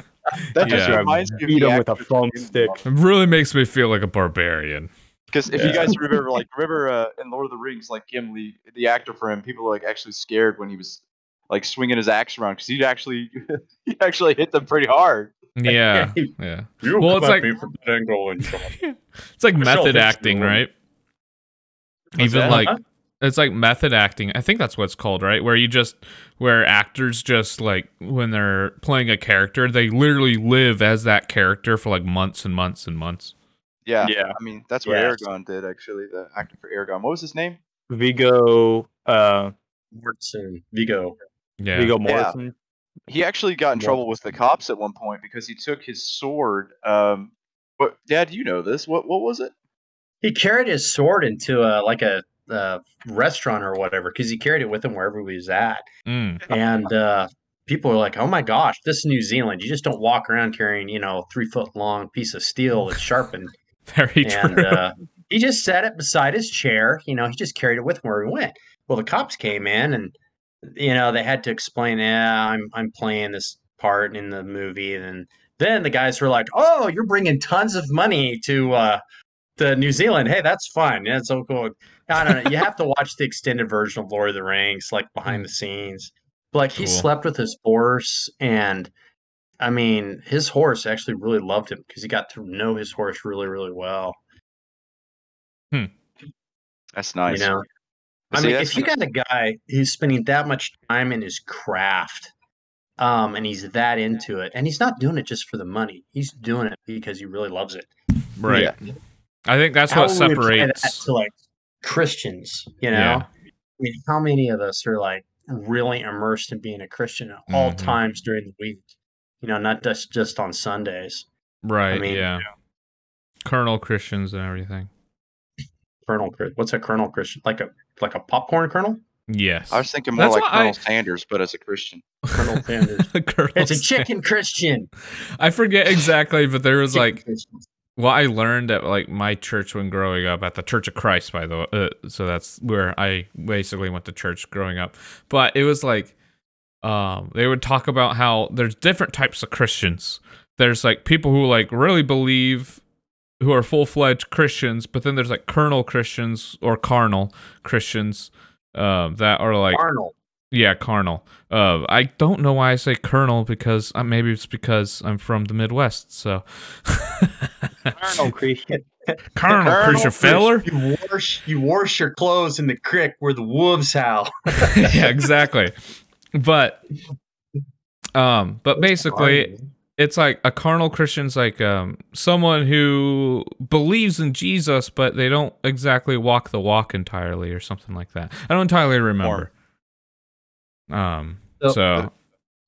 Speaker 3: That just
Speaker 1: Yeah.
Speaker 3: reminds me
Speaker 4: Beat him with a foam stick.
Speaker 1: it really makes me feel like a barbarian.
Speaker 3: Because if
Speaker 2: Yeah.
Speaker 3: you guys remember, like remember uh, in Lord of the Rings, like Gimli, the actor for him, people were like actually scared when he was like swinging his axe around because he actually he actually hit them pretty hard.
Speaker 1: Yeah,
Speaker 2: you
Speaker 1: yeah.
Speaker 2: you
Speaker 1: Well, it's like-
Speaker 2: me from that angle and.
Speaker 1: It's like method acting, right?
Speaker 3: What's
Speaker 1: Even
Speaker 3: that?
Speaker 1: like
Speaker 2: Huh?
Speaker 1: it's like method acting. I think that's what it's called, right? Where you just where actors just like when they're playing a character, they literally live as that character for like months and months and months.
Speaker 3: Yeah,
Speaker 4: Yeah.
Speaker 3: I mean that's what
Speaker 2: Yes.
Speaker 3: Aragorn did actually. The actor for Aragorn, what was his name?
Speaker 4: Viggo, uh,
Speaker 2: Mortensen, Viggo.
Speaker 1: Yeah.
Speaker 4: Viggo
Speaker 3: Yeah.
Speaker 4: Morrison.
Speaker 3: He actually got in trouble with the cops at one point because he took his sword. Um, what, Dad? You know this? What what was it?
Speaker 2: He carried his sword into a like a, uh restaurant or whatever because he carried it with him wherever he was at,
Speaker 1: Mm.
Speaker 2: and uh, people were like, "Oh my gosh, this is New Zealand! You just don't walk around carrying you know three foot long piece of steel that's sharpened."
Speaker 1: Very
Speaker 2: and
Speaker 1: true.
Speaker 2: uh, he just set it beside his chair. You know, he just carried it with him where he went. Well, the cops came in, and you know they had to explain, "Yeah, I'm I'm playing this part in the movie." And then the guys were like, "Oh, you're bringing tons of money to uh, to New Zealand. Hey, that's fun. Yeah, it's so cool." I don't know. You have to watch the extended version of Lord of the Rings, like behind the scenes. But, like he slept with his horse, and I mean, his horse actually really loved him because he got to know his horse really, really well. Hmm.
Speaker 3: That's nice.
Speaker 2: You know, I
Speaker 3: See,
Speaker 2: mean, if you got a guy who's spending that much time in his craft, um, and he's that into it, and he's not doing it just for the money, he's doing it because he really loves it.
Speaker 1: right.
Speaker 3: yeah.
Speaker 1: I think that's
Speaker 2: How
Speaker 1: what
Speaker 2: would we that
Speaker 1: separates.
Speaker 2: to like Christians? You know,
Speaker 1: Yeah.
Speaker 2: I mean, how many of us are like really immersed in being a Christian at all
Speaker 1: Mhm.
Speaker 2: times during the week? You know, not just just on Sundays.
Speaker 1: Right.
Speaker 2: I mean,
Speaker 1: yeah. Colonel Christians and everything.
Speaker 2: Colonel, Chris- what's a Colonel Christian? Like a like a popcorn kernel?
Speaker 1: Yes.
Speaker 3: I was thinking more
Speaker 1: That's
Speaker 3: like
Speaker 1: what I-
Speaker 3: Colonel Sanders, but as a Christian.
Speaker 2: Colonel Sanders.
Speaker 1: Colonel
Speaker 2: It's a
Speaker 1: Sanders.
Speaker 2: chicken Christian.
Speaker 1: I forget exactly, but there was
Speaker 2: Chicken
Speaker 1: like
Speaker 2: Christian.
Speaker 1: what I learned at like my church when growing up at the Church of Christ, by the way. Uh, so that's where I basically went to church growing up. But it was like, um, they would talk about how there's different types of Christians. There's like people who like really believe, who are full fledged Christians, but then there's like carnal Christians or carnal Christians, um, that are like
Speaker 2: Arnold.
Speaker 1: yeah, carnal. Uh, I don't know why I say colonel because uh, maybe it's because I'm from the Midwest. So,
Speaker 4: Colonel Christian.
Speaker 1: Colonel
Speaker 3: Colonel
Speaker 1: Christian Feller.
Speaker 2: You wash you wash your clothes in the creek where the wolves howl.
Speaker 1: yeah, exactly. But Um, but basically. It's like a carnal Christian's like um someone who believes in Jesus, but they don't exactly walk the walk entirely, or something like that. I don't entirely remember. Um,
Speaker 2: So-
Speaker 1: so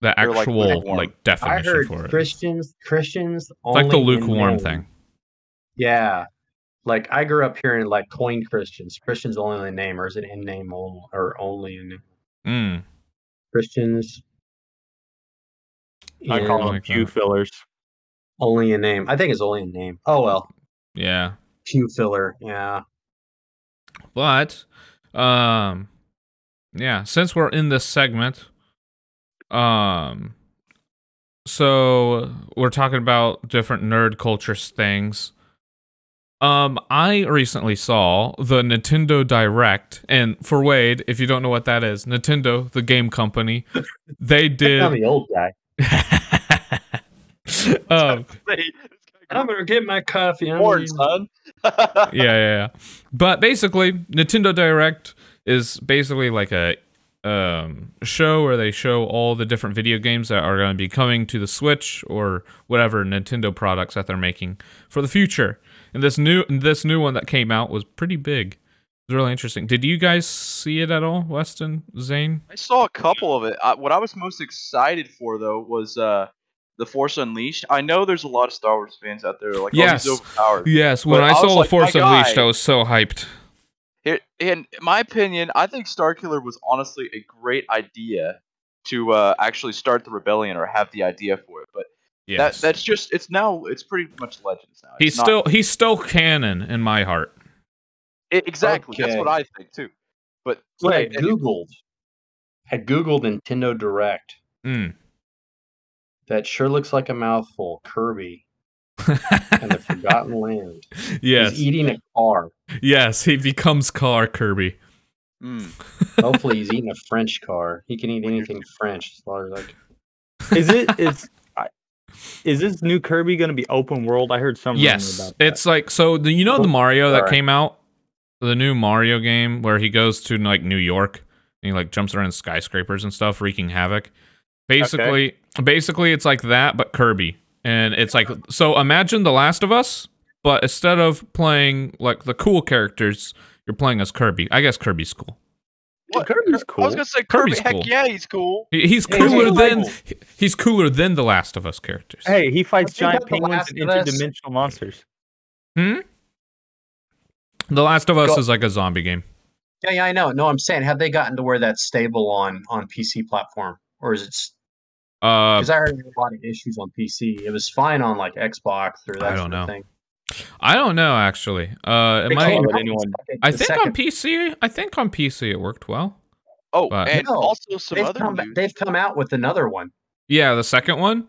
Speaker 1: the
Speaker 3: They're, like,
Speaker 1: actual like,
Speaker 3: lukewarm.
Speaker 2: I
Speaker 1: definition
Speaker 2: heard
Speaker 1: for it.
Speaker 2: Christians, Christians,
Speaker 1: It's like the
Speaker 2: only in
Speaker 1: lukewarm thing.
Speaker 2: Yeah, like I grew up hearing like coin Christians. Christians only in name, or is it in name only, or only in name?
Speaker 1: Mm.
Speaker 2: Christians?
Speaker 4: I call them
Speaker 1: like
Speaker 4: pew
Speaker 1: that.
Speaker 4: fillers.
Speaker 2: only in name. I think it's only in name. Oh well,
Speaker 1: Yeah.
Speaker 2: pew filler. Yeah,
Speaker 1: But um yeah, since we're in this segment, um so we're talking about different nerd culture things. Um I recently saw the Nintendo Direct and for Wade, if you don't know what that is, Nintendo, the game company, they
Speaker 2: I'm
Speaker 1: did
Speaker 2: the old guy.
Speaker 1: um
Speaker 2: I'm gonna get my coffee. I'm
Speaker 3: Porn, son.
Speaker 1: yeah, yeah, yeah. But basically, Nintendo Direct is basically like a um, show where they show all the different video games that are going to be coming to the Switch or whatever Nintendo products that they're making for the future. And this new this new one that came out was pretty big. It was really interesting. Did you guys see it at all, Weston, Zane?
Speaker 3: I saw a couple of it. I, what I was most excited for though was uh, the Force Unleashed. I know there's a lot of Star Wars fans out there like,
Speaker 1: Yes.
Speaker 3: oh, he's overpowered.
Speaker 1: Yes, when
Speaker 3: But
Speaker 1: I
Speaker 3: I
Speaker 1: saw The
Speaker 3: like,
Speaker 1: Force Unleashed,
Speaker 3: guy-
Speaker 1: I was so hyped.
Speaker 3: It, in my opinion, I think Starkiller was honestly a great idea to uh, actually start the rebellion or have the idea for it. But
Speaker 1: Yes.
Speaker 3: that that's just it's now it's pretty much legends now.
Speaker 1: he's
Speaker 3: not-
Speaker 1: still he's still canon in my heart.
Speaker 3: I- exactly that's what I think too. But
Speaker 2: So I
Speaker 3: yeah,
Speaker 2: googled. I googled Nintendo Direct.
Speaker 1: Mm.
Speaker 2: That sure looks like a mouthful. Kirby and the Forgotten Land.
Speaker 1: yes.
Speaker 2: He's eating a car.
Speaker 1: Yes, he becomes Car Kirby.
Speaker 3: mm.
Speaker 2: Hopefully, he's eating a French car. He can eat anything French as long as like.
Speaker 4: Is it? Is I- is this new Kirby going to be open world? I heard some.
Speaker 1: Yes,
Speaker 4: about that.
Speaker 1: it's like so. The, you know the Mario that
Speaker 2: Alright.
Speaker 1: came out, the new Mario game where he goes to like New York and he like jumps around skyscrapers and stuff, wreaking havoc. Basically, basically it's like that, but Kirby, and it's like so. Imagine The Last of Us, but instead of playing like the cool characters, you're playing as Kirby. I guess Kirby's cool.
Speaker 3: What?
Speaker 4: Kirby's cool.
Speaker 3: I was gonna say Kirby.
Speaker 1: Kirby's
Speaker 3: heck
Speaker 1: cool.
Speaker 3: yeah, he's cool.
Speaker 1: He- He's
Speaker 2: Yeah, he's
Speaker 1: cooler than
Speaker 3: cool.
Speaker 1: he's cooler than The Last of Us characters.
Speaker 4: Hey, he fights
Speaker 2: Think
Speaker 4: giant penguins and
Speaker 2: of
Speaker 4: interdimensional monsters.
Speaker 1: Hmm. The Last of Us
Speaker 2: Go-
Speaker 1: is like a zombie game.
Speaker 2: Yeah, yeah, I know. No, I'm saying, have they gotten to where that's stable on on PC platform, or is it?
Speaker 1: Uh,
Speaker 2: Because I heard a lot of issues on PC. It was fine on like Xbox or that
Speaker 1: I
Speaker 2: sort
Speaker 1: don't
Speaker 2: of
Speaker 1: know.
Speaker 2: thing.
Speaker 1: I don't know actually. Uh, it might.
Speaker 2: came
Speaker 4: let
Speaker 2: out
Speaker 4: anyone-
Speaker 2: with
Speaker 1: I think
Speaker 2: second-
Speaker 1: on PC. I think on PC it worked well.
Speaker 3: Oh,
Speaker 1: But-
Speaker 3: and
Speaker 2: No,
Speaker 3: also some
Speaker 2: they've
Speaker 3: other
Speaker 2: come,
Speaker 3: news.
Speaker 2: they've come out with another one.
Speaker 1: Yeah, the second one.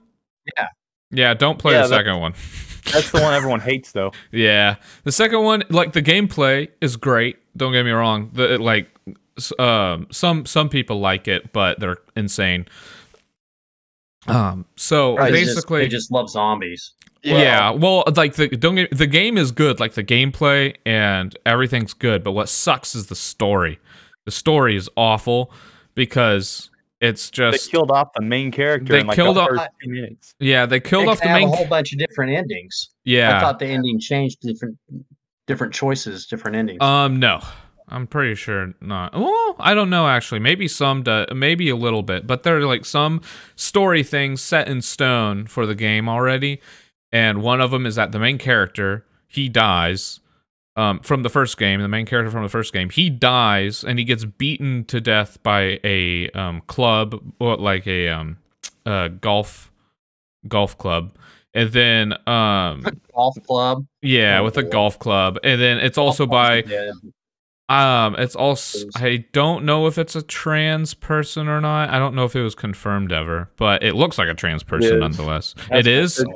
Speaker 2: Yeah.
Speaker 1: Yeah, don't play
Speaker 4: Yeah,
Speaker 1: the second one.
Speaker 4: That's the one everyone hates, though.
Speaker 1: yeah, the second one, like the gameplay is great. Don't get me wrong. The like, um, some some people like it, but they're insane. Um. So
Speaker 2: They just-
Speaker 1: basically,
Speaker 2: they just love zombies.
Speaker 1: yeah. Well, like the don't get the game is good. Like the gameplay and everything's good. But what sucks is the story. The story is awful because it's just They
Speaker 4: killed off the main character
Speaker 1: They
Speaker 4: in like
Speaker 1: killed
Speaker 4: the
Speaker 1: off-
Speaker 4: minutes.
Speaker 1: yeah. They killed
Speaker 2: They
Speaker 1: off the
Speaker 2: have
Speaker 1: main.
Speaker 2: a whole bunch of different endings.
Speaker 1: yeah.
Speaker 2: I thought the ending changed different different choices, different endings.
Speaker 1: Um, no, I'm pretty sure not. Well, I don't know actually. Maybe some, do, maybe a little bit, but there are like some story things set in stone for the game already, and one of them is that the main character he dies. Um, from the first game, the main character from the first game, he dies and he gets beaten to death by a um club, or like a um, uh golf, golf club, and then um,
Speaker 2: Golf club.
Speaker 1: yeah,
Speaker 2: Oh,
Speaker 1: with a golf club, and then it's also by. Um, it's also I don't know if it's a trans person or not. I don't know if it was confirmed ever, but it looks like a trans person
Speaker 4: is.
Speaker 1: nonetheless.
Speaker 4: That's
Speaker 1: it is,
Speaker 4: good.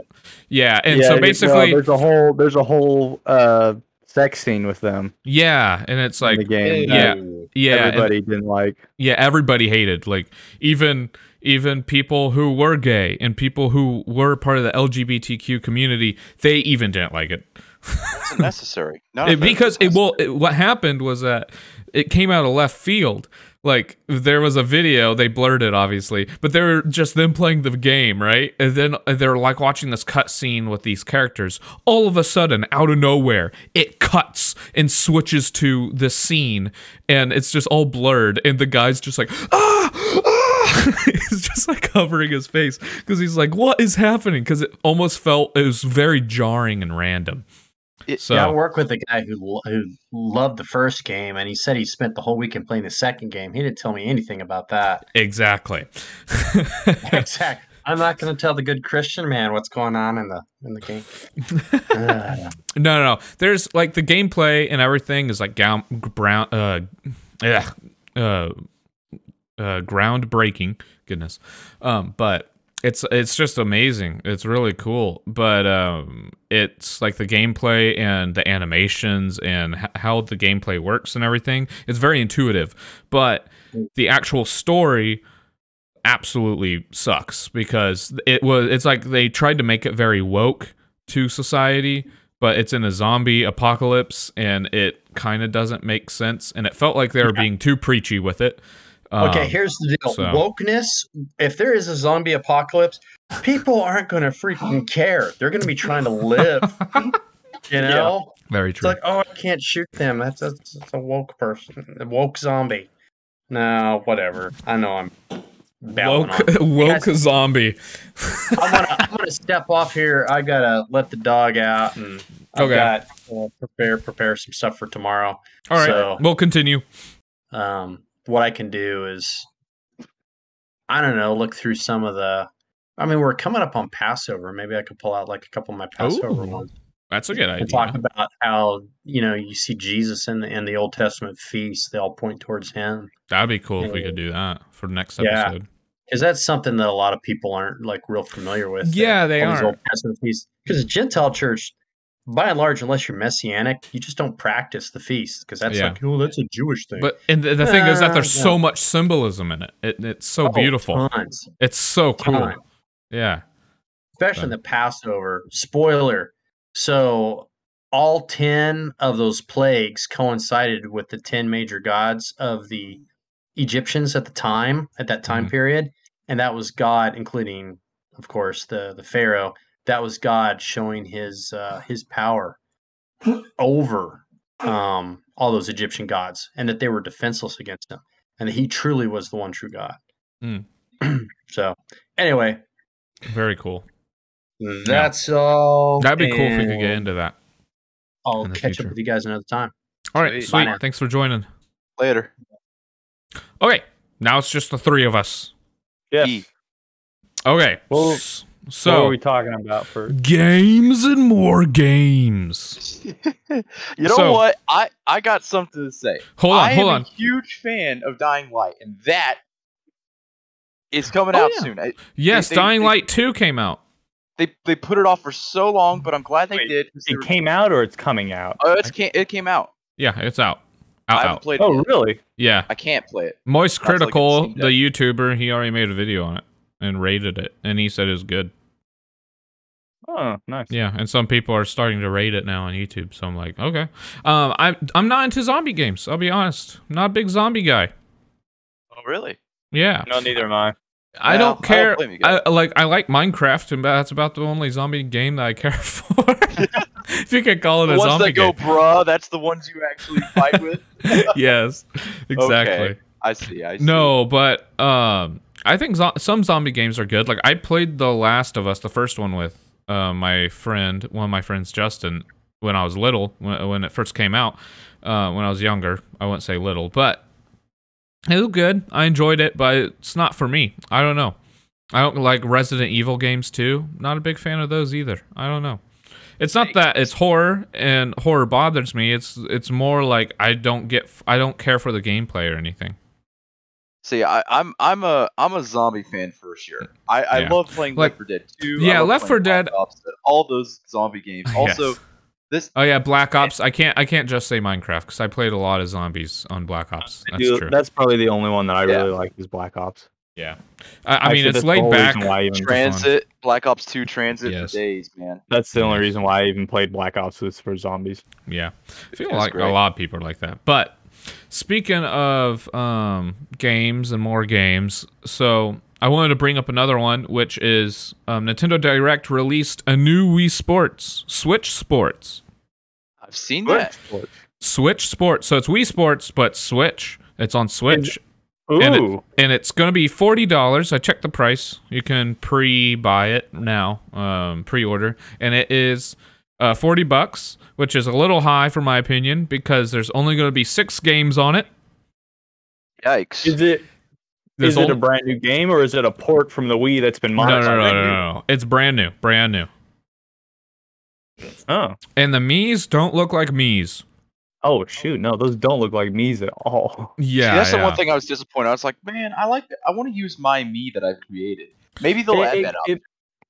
Speaker 1: yeah. And
Speaker 4: Yeah,
Speaker 1: so
Speaker 4: it- well,
Speaker 1: basically,
Speaker 4: there's a whole there's a whole uh sex scene with them
Speaker 1: yeah, and it's
Speaker 4: in the
Speaker 1: like,
Speaker 4: game.
Speaker 1: yeah, yeah, and-
Speaker 4: everybody didn't like.
Speaker 1: yeah. Everybody hated, like even even people who were gay and people who were part of the LGBTQ community, they even didn't like it.
Speaker 3: It's necessary. None
Speaker 1: It-
Speaker 3: of it is
Speaker 1: because it well it, what happened was that it came out of left field. Like there was a video they blurred it obviously but they're just them playing the game right? And then they're like watching this cut scene with these characters. All of a sudden out of nowhere it cuts and switches to the scene and it's just all blurred and the guy's just like ah, ah! he's just like covering his face because he's like what is happening? Because it almost felt it was very jarring and random
Speaker 3: It-
Speaker 1: so
Speaker 2: Yeah, I work with a guy who who loved the first game, and he said he spent the whole weekend playing the second game. He didn't tell me anything about that.
Speaker 1: exactly
Speaker 2: exactly. I'm not going to tell the good Christian man what's going on in the in the game. Uh,
Speaker 1: No, no, no. There's like the gameplay and everything is like gown, brown, uh, uh, uh, groundbreaking. Goodness, um, but it's it's just amazing. It's really cool. But um, it's like the gameplay and the animations and h- how the gameplay works and everything. It's very intuitive, but the actual story absolutely sucks because it was it's like they tried to make it very woke to society but it's in a zombie apocalypse and it kind of doesn't make sense and it felt like they were being too preachy with it
Speaker 2: okay,
Speaker 1: Um,
Speaker 2: here's the deal:
Speaker 1: so-
Speaker 2: wokeness. If there is a zombie apocalypse, people aren't going to freaking care. They're going to be trying to live. You know,
Speaker 1: very
Speaker 2: it's
Speaker 1: true
Speaker 2: like, oh, I can't shoot them. That's a, that's a woke person, a woke zombie. No, whatever. I know I'm
Speaker 1: woke
Speaker 2: on.
Speaker 1: woke
Speaker 2: Guys-
Speaker 1: zombie
Speaker 2: I'm gonna, I'm gonna step off here. I gotta let the dog out, and I've
Speaker 1: Okay.
Speaker 2: got uh, prepare prepare some stuff for tomorrow.
Speaker 1: all right
Speaker 2: So-
Speaker 1: we'll continue
Speaker 2: Um, what I can do is, I don't know, look through some of the. I mean, we're coming up on Passover. Maybe I could pull out like a couple of my Passover
Speaker 1: Ooh,
Speaker 2: ones
Speaker 1: that's a good
Speaker 2: and talk about how you know you see Jesus in the in the Old Testament feasts. They all point towards Him
Speaker 1: that'd be cool if we could do that for the next
Speaker 2: Yeah.
Speaker 1: episode
Speaker 2: because that's something that a lot of people aren't like real familiar with.
Speaker 1: Yeah, they
Speaker 2: all these
Speaker 1: aren't.
Speaker 2: Old Testament feasts because the Gentile church. By and large, unless you're messianic, you just don't practice the feast because that's
Speaker 1: Yeah.
Speaker 2: like, oh, that's a Jewish thing.
Speaker 1: but and the, the thing is that
Speaker 2: Uh,
Speaker 1: there's
Speaker 2: yeah.
Speaker 1: so much symbolism in it, it it's so
Speaker 2: Oh,
Speaker 1: beautiful
Speaker 2: tons.
Speaker 1: it's so cool
Speaker 2: Ton.
Speaker 1: yeah
Speaker 2: especially in the Passover. Spoiler. So all 10 of those plagues coincided with the 10 major gods of the Egyptians at the time, at that time
Speaker 1: Mhm.
Speaker 2: period. And that was God, including, of course, the, the Pharaoh. That was God showing his uh, his power over um, all those Egyptian gods and that they were defenseless against him and that he truly was the one true God.
Speaker 1: Mm.
Speaker 2: so, anyway,
Speaker 1: very cool
Speaker 2: that's all.
Speaker 1: that'd be cool if we could get into that
Speaker 2: I'll
Speaker 1: in
Speaker 2: catch
Speaker 1: future.
Speaker 2: up with you guys another time.
Speaker 1: all right
Speaker 3: Sweet.
Speaker 1: sweet thanks for joining
Speaker 3: Later.
Speaker 1: okay now it's just the three of us
Speaker 4: Yes.
Speaker 3: E.
Speaker 1: okay
Speaker 4: Well,
Speaker 1: s-
Speaker 4: what are
Speaker 1: so
Speaker 4: we talking about first?
Speaker 1: games and more games
Speaker 3: you know
Speaker 1: So-
Speaker 3: what? I I got something to say.
Speaker 1: hold on
Speaker 3: I
Speaker 1: hold
Speaker 3: am
Speaker 1: on
Speaker 3: a huge fan of Dying Light, and that is coming
Speaker 1: Oh,
Speaker 3: out
Speaker 1: yeah.
Speaker 3: soon. I,
Speaker 1: yes
Speaker 3: they-
Speaker 1: dying
Speaker 3: they-
Speaker 1: light 2 came out
Speaker 3: they they put it off for so long, but I'm glad they
Speaker 4: Wait,
Speaker 3: did. 'cause they
Speaker 4: It
Speaker 3: were-
Speaker 4: came out or it's coming out?
Speaker 3: Oh, it's came, it came out.
Speaker 1: yeah it's out
Speaker 3: I haven't
Speaker 1: out.
Speaker 3: played it.
Speaker 4: Oh,
Speaker 3: yet.
Speaker 4: really?
Speaker 1: yeah
Speaker 3: I can't play it.
Speaker 1: moist
Speaker 3: That's like
Speaker 1: critical
Speaker 3: Steam
Speaker 1: the youtuber he already made a video on it and rated it and he said it was good
Speaker 4: Oh, nice.
Speaker 1: Yeah, and some people are starting to rate it now on YouTube. So I'm like, okay. Um, I'm I'm not into zombie games. I'll be honest. I'm not a big zombie guy.
Speaker 3: Oh, really?
Speaker 1: Yeah,
Speaker 4: No, neither am I.
Speaker 1: I
Speaker 3: No,
Speaker 1: don't
Speaker 3: I don't
Speaker 1: care.
Speaker 3: blame
Speaker 1: I, like I like Minecraft, and that's about the only zombie game that I care for. if you could call it
Speaker 3: The
Speaker 1: a
Speaker 3: ones
Speaker 1: zombie
Speaker 3: that go,
Speaker 1: game.
Speaker 3: bruh, that's the ones you actually fight with.
Speaker 1: yes, exactly.
Speaker 3: Okay. I see. I see.
Speaker 1: No, but um, I think zo- some zombie games are good. Like I played The Last of Us, the first one with uh, my friend, one of my friends, Justin, when I was little, when, when it first came out. Uh, when I was younger, I wouldn't say little, but it was good. I enjoyed it, but it's not for me. I don't know. I don't like Resident Evil games too. Not a big fan of those either. I don't know. It's not that it's horror and horror bothers me. It's it's more like I don't get I don't care for the gameplay or anything.
Speaker 3: See, I, I'm I'm a I'm a zombie fan for sure. I, I
Speaker 1: Yeah.
Speaker 3: love playing
Speaker 1: Like-
Speaker 3: Left 4 Dead 2.
Speaker 1: Yeah, Left 4 Dead-
Speaker 3: Black Ops, uh, all those zombie games. Also,
Speaker 1: Yes.
Speaker 3: this
Speaker 1: Oh yeah, Black Ops. I can't. I can't just say Minecraft because I played a lot of zombies on Black Ops. That's
Speaker 4: Dude,
Speaker 1: true.
Speaker 4: That's probably the only one that I
Speaker 3: Yeah.
Speaker 4: really like is Black Ops.
Speaker 1: yeah. I, I mean,
Speaker 4: Actually,
Speaker 1: it's
Speaker 4: that's the
Speaker 1: laid back.
Speaker 4: reason Why I even,
Speaker 3: TranZit, Black Ops 2 TranZit
Speaker 1: Yes.
Speaker 3: for days, man.
Speaker 4: that's the only reason why I even played Black Ops was for zombies.
Speaker 1: Yeah, I feel like
Speaker 3: great.
Speaker 1: a lot of people are like that. But Speaking of um, games and more games, so I wanted to bring up another one, which is um, Nintendo Direct released a new Wii Sports, Switch Sports.
Speaker 3: I've seen
Speaker 4: Good.
Speaker 3: that.
Speaker 1: Switch Sports. So it's Wii Sports, but Switch. It's on Switch.
Speaker 4: Ooh,
Speaker 1: And it- and it's going to be forty dollars. I checked the price. You can pre-buy it now, um, pre-order, and it is uh, forty bucks, which is a little high for my opinion because there's only going to be six games on it.
Speaker 3: Yikes.
Speaker 4: is it
Speaker 1: There's
Speaker 4: is it a brand new game or is it a port from the Wii that's been
Speaker 1: no, no,
Speaker 4: modified?
Speaker 1: no, no, no, no. It's brand new, brand new.
Speaker 4: Oh,
Speaker 1: And the Mii's don't look like Mii's.
Speaker 4: oh shoot! No, those don't look like Mii's at all.
Speaker 1: Yeah,
Speaker 3: See, that's the one thing I was disappointed. I was like, man, I like. I want to use my Mii that I've created. Maybe they'll
Speaker 4: it,
Speaker 3: add
Speaker 4: it,
Speaker 3: that up.
Speaker 4: it,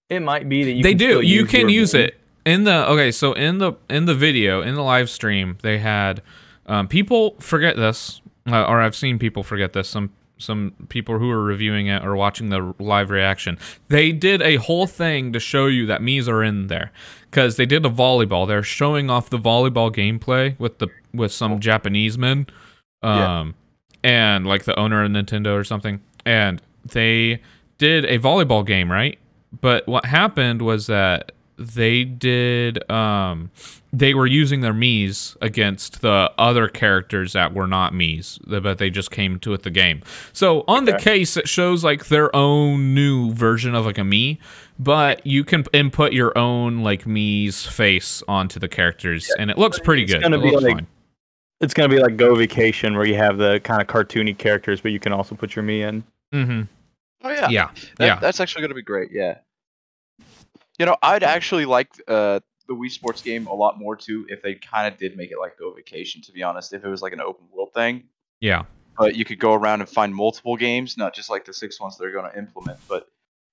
Speaker 4: it might be that you
Speaker 1: they
Speaker 4: can
Speaker 1: do.
Speaker 4: still
Speaker 1: You
Speaker 4: use
Speaker 1: can
Speaker 4: your
Speaker 1: use
Speaker 4: Mii.
Speaker 1: it in the okay. So in the in the video in the live stream, they had um, people forget this, uh, or I've seen people forget this. Some some people who are reviewing it or watching the live reaction, they did a whole thing to show you that Mii's are in there because they did a volleyball. They're showing off the volleyball gameplay with the with some Japanese men, um,
Speaker 3: Yeah.
Speaker 1: and like the owner of Nintendo or something, and they did a volleyball game, right? But what happened was that they did um they were using their Mii's against the other characters that were not Mii's, but they just came to it the game. So on the case, it shows like their own new version of like a Mii, but you can input your own like Mii's face onto the characters, and it looks pretty
Speaker 4: It's
Speaker 1: good.
Speaker 4: gonna
Speaker 1: It
Speaker 4: be
Speaker 1: looks
Speaker 4: like-
Speaker 1: fine.
Speaker 4: It's gonna be like Go Vacation, where you have the kind of cartoony characters, but you can also put your Mii in.
Speaker 1: Mm-hmm.
Speaker 3: oh yeah,
Speaker 1: Yeah,
Speaker 3: That,
Speaker 1: yeah.
Speaker 3: That's actually going to be great. Yeah. You know, I'd actually like uh, the Wii Sports game a lot more too if they kind of did make it like Go Vacation. To be honest, if it was like an open world thing,
Speaker 1: yeah.
Speaker 3: but you could go around and find multiple games, not just like the six ones they're going to implement. But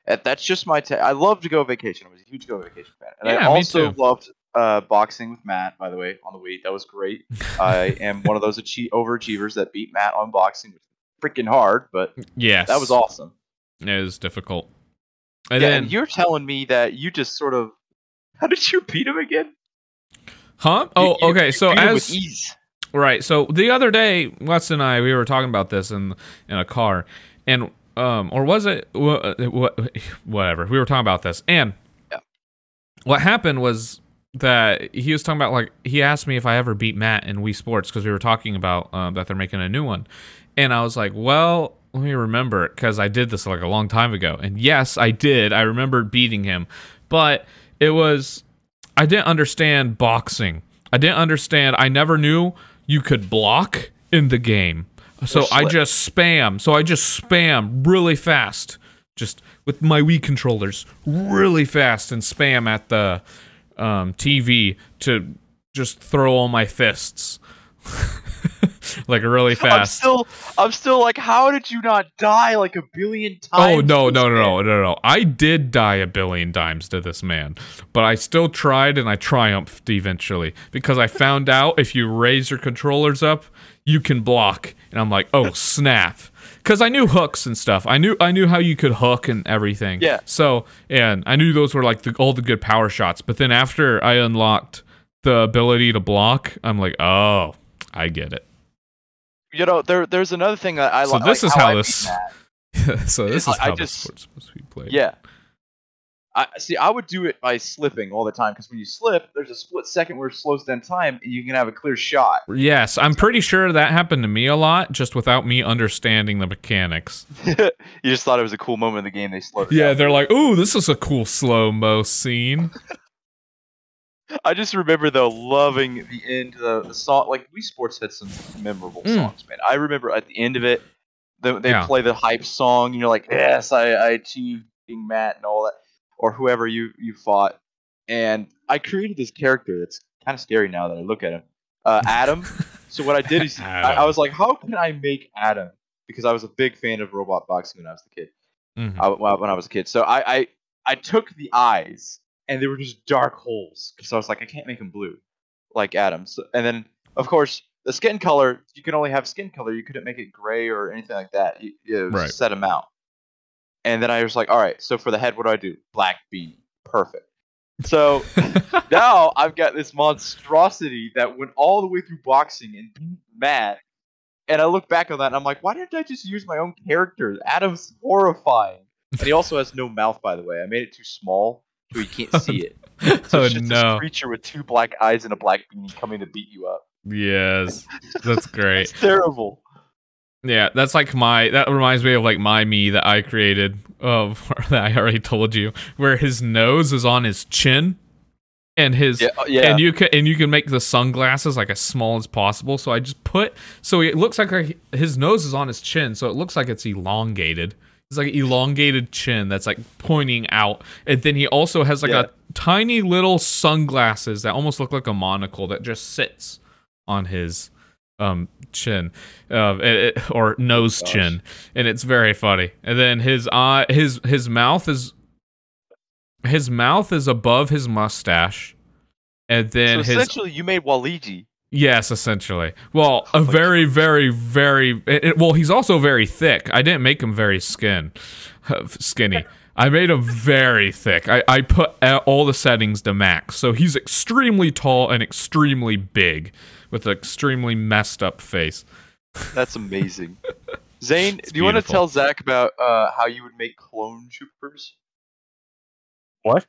Speaker 3: uh, that's just my take. I loved Go Vacation. I was a huge Go Vacation fan, and
Speaker 1: Yeah,
Speaker 3: I also loved uh, boxing with Matt. By the way, on the Wii, that was great. I am one of those achie- overachievers that beat Matt on boxing, which freaking hard, but
Speaker 1: yeah,
Speaker 3: that was awesome.
Speaker 1: It was difficult. And
Speaker 3: yeah,
Speaker 1: then,
Speaker 3: and you're telling me that you just sort of. How did you beat him again?
Speaker 1: huh? Oh,
Speaker 3: you-
Speaker 1: okay.
Speaker 3: you
Speaker 1: So as
Speaker 3: with ease.
Speaker 1: Right. So the other day, Wes and I we were talking about this in in a car, and um, or was it what whatever we were talking about this, and
Speaker 3: Yeah.
Speaker 1: what happened was that he was talking about like he asked me if I ever beat Matt in Wii Sports because we were talking about um, that they're making a new one, and I was like, well. Let me remember because I did this like a long time ago. And yes, I did. I remembered beating him. But it was I didn't understand boxing. I didn't understand. I never knew you could block in the game. So I just spam. So I just spam really fast, just with my Wii controllers, really fast, and spam at the um, TV to just throw all my fists, like really fast.
Speaker 3: I'm still, I'm still like, how did you not die like a billion oh, times?
Speaker 1: Oh no no no no no no! I did die a billion times to this man, but I still tried and I triumphed eventually because I found out if you raise your controllers up, you can block, and I'm like, oh snap! Because I knew hooks and stuff. I knew I knew how you could hook and everything.
Speaker 3: Yeah.
Speaker 1: So and I knew those were like the, all the good power shots. But then after I unlocked the ability to block, I'm like, oh, I get it.
Speaker 3: You know, there, there's another thing that I like.
Speaker 1: So
Speaker 3: like.
Speaker 1: this
Speaker 3: like
Speaker 1: is how
Speaker 3: I
Speaker 1: this-
Speaker 3: beat Matt.
Speaker 1: so this
Speaker 3: I-
Speaker 1: is
Speaker 3: I
Speaker 1: how the
Speaker 3: just-
Speaker 1: sport's supposed to be played.
Speaker 3: Yeah. I see. I would do it by slipping all the time because when you slip, there's a split second where it slows down time, and you can have a clear shot.
Speaker 1: Yes, I'm pretty sure that happened to me a lot, just without me understanding the mechanics.
Speaker 3: you just thought it was a cool moment in the game. They slowed
Speaker 1: Yeah,
Speaker 3: down.
Speaker 1: they're like, "Ooh, this is a cool slow mo scene."
Speaker 3: I just remember though loving the end, the, the song. Like Wii Sports had some memorable
Speaker 1: Mm.
Speaker 3: songs, man. I remember at the end of it, the, they
Speaker 1: Yeah.
Speaker 3: play the hype song, and you're like, "Yes, I, I achieved being Matt and all that," or whoever you you fought. And I created this character that's kind of scary now that I look at him, uh, Adam. so what I did is I, I was like, "How can I make Adam?" Because I was a big fan of robot boxing when I was a kid.
Speaker 1: Mhm.
Speaker 3: I, when I was a kid. So I, I I took the eyes and they were just dark holes because I was like I can't make them blue like Adam. So, and then of course the skin color you can only have skin color. You couldn't make it gray or anything like that. You, you
Speaker 1: Right.
Speaker 3: set them out. And then I was like, all right. So for the head, what do I do? Black beanie. Perfect. So now I've got this monstrosity that went all the way through boxing and beat Matt and I look back on that and I'm like, why didn't I just use my own character? Adam's horrifying. And he also has no mouth, by the way. I made it too small so you can't see it. So
Speaker 1: oh
Speaker 3: it's just
Speaker 1: no.
Speaker 3: this creature with two black eyes and a black beanie coming to beat you up.
Speaker 1: Yes. That's great.
Speaker 3: Terrible.
Speaker 1: Yeah, that's like my that reminds me of like my Mii that I created of that I already told you where his nose is on his chin and his
Speaker 3: Yeah, uh, yeah.
Speaker 1: and you can and you can make the sunglasses like as small as possible. So I just put so it looks like his nose is on his chin, so it looks like it's elongated. It's like an elongated chin that's like pointing out, and then he also has like
Speaker 3: Yeah.
Speaker 1: a tiny little sunglasses that almost look like a monocle that just sits on his um chin uh, it- it- or nose
Speaker 3: gosh.
Speaker 1: chin and it's very funny and then his eye his his mouth is his mouth is above his mustache and
Speaker 3: so
Speaker 1: then his
Speaker 3: essentially, you made Waluigi.
Speaker 1: Yes essentially well a
Speaker 3: Oh,
Speaker 1: very very very it, it- well he's also very thick i didn't make him very skin skinny i made him very thick i, I put all the settings to max so he's extremely tall and extremely big with an extremely messed up face
Speaker 3: That's amazing. Zane,
Speaker 1: It's
Speaker 3: do you want to tell Zach about uh, how you would make clone troopers?
Speaker 4: What?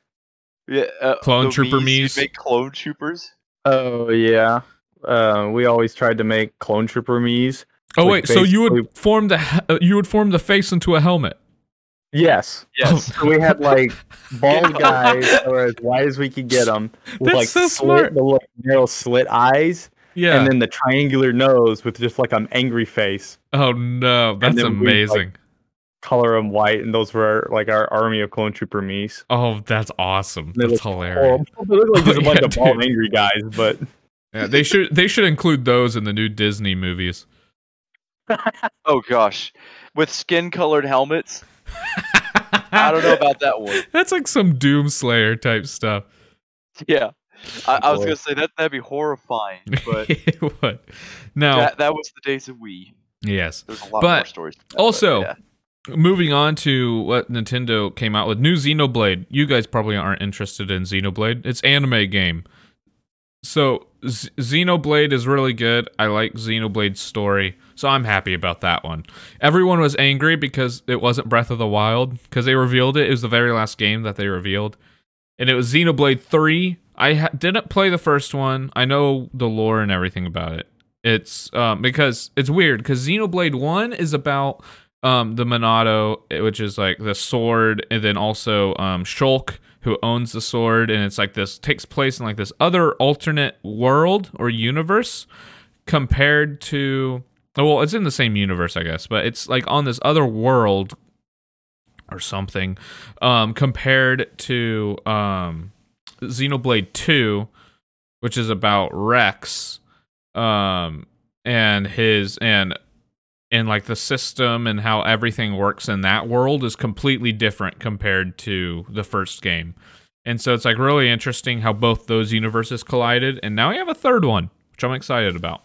Speaker 3: Yeah, uh,
Speaker 1: Clone
Speaker 3: the
Speaker 1: trooper
Speaker 3: Mii's. Make clone troopers.
Speaker 4: Oh yeah. Uh, we always tried to make clone trooper Mii's.
Speaker 1: oh wait so you would form the uh, you would form the face into a helmet
Speaker 4: Yes.
Speaker 3: Yes.
Speaker 4: So we had like bald guys that were as wide as we could get them, with
Speaker 1: That's
Speaker 4: like
Speaker 1: so
Speaker 4: slit,
Speaker 1: smart.
Speaker 4: the little narrow slit eyes,
Speaker 1: yeah
Speaker 4: and then the triangular nose with just like an angry face.
Speaker 1: oh no that's
Speaker 4: then we, like,
Speaker 1: amazing
Speaker 4: Color them white, and those were our, like our army of clone trooper Mii's.
Speaker 1: oh that's awesome that's hilarious
Speaker 4: horrible. They look like just a
Speaker 1: Oh,
Speaker 4: bunch
Speaker 1: yeah,
Speaker 4: of bald angry guys, but
Speaker 1: Yeah, they should they should include those in the new Disney movies.
Speaker 3: Oh gosh, with skin-colored helmets. I don't know about that one.
Speaker 1: That's like some Doomslayer type stuff.
Speaker 3: Yeah, I, oh, I was gonna say that that'd be horrifying, but
Speaker 1: would. Now,
Speaker 3: that that was the days of Wii.
Speaker 1: yes.
Speaker 3: There's a lot
Speaker 1: But
Speaker 3: more stories. to that, but
Speaker 1: also-
Speaker 3: yeah.
Speaker 1: Moving on to what Nintendo came out with, new Xenoblade. You guys probably aren't interested in Xenoblade. It's anime game. So Z- Xenoblade is really good. I like Xenoblade's story, so I'm happy about that one. Everyone was angry because it wasn't Breath of the Wild because they revealed it. It was the very last game that they revealed, and it was Xenoblade Three. I ha- didn't play the first one. I know the lore and everything about it. It's um, because it's weird because Xenoblade One is about um, the Monado, which is like the sword, and then also um, Shulk, who owns the sword, and it's like this takes place in like this other alternate world or universe compared to. Well, it's in the same universe, I guess, but it's like on this other world or something um, compared to um, Xenoblade 2, which is about Rex um, and his and and like the system and how everything works in that world is completely different compared to the first game. And so it's like really interesting how both those universes collided and now we have a third one, which I'm excited about.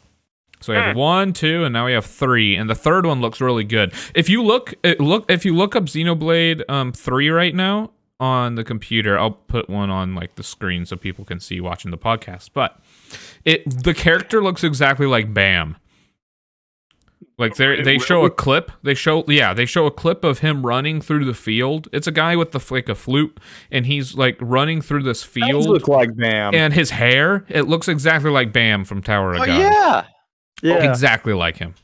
Speaker 1: So we have one, two, and now we have three, and the third one looks really good. If you look, it look if you look up Xenoblade um three right now on the computer, I'll put one on like the screen so people can see watching the podcast. But it the character looks exactly like Bam. Like they they show a clip. They show yeah they show a clip of him running through the field. It's a guy with the like a flute, and he's like running through this field.
Speaker 4: look like Bam.
Speaker 1: and his hair, it looks exactly like Bam from Tower of
Speaker 3: Oh
Speaker 1: God.
Speaker 3: yeah,
Speaker 4: yeah,
Speaker 1: Exactly like him.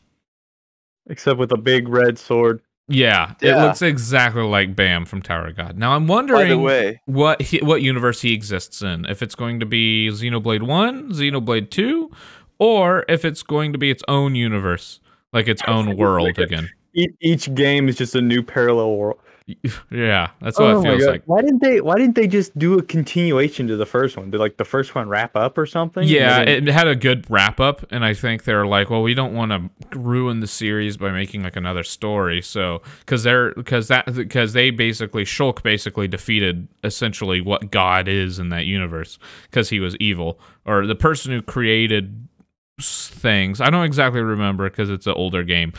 Speaker 4: except with a big red sword.
Speaker 1: Yeah, it looks exactly like Bam from Tower of God. Now I'm wondering
Speaker 3: way,
Speaker 1: what he, what universe he exists in. If it's going to be Xenoblade 1, Xenoblade 2, or if it's going to be its own universe, like its own world
Speaker 4: Like a-
Speaker 1: again.
Speaker 4: Each, each game is just a new parallel world.
Speaker 1: Yeah, that's what
Speaker 4: oh
Speaker 1: it
Speaker 4: my
Speaker 1: feels like.
Speaker 4: Why didn't they? Why didn't they just do a continuation to the first one? Did like the first one wrap up or something?
Speaker 1: Yeah,
Speaker 4: And then-
Speaker 1: it had a good wrap up, and I think they're like, well, we don't want to ruin the series by making like another story. So, because they're because that because they basically Shulk basically defeated essentially what God is in that universe because he was evil or the person who created s- things. I don't exactly remember because it's an older game.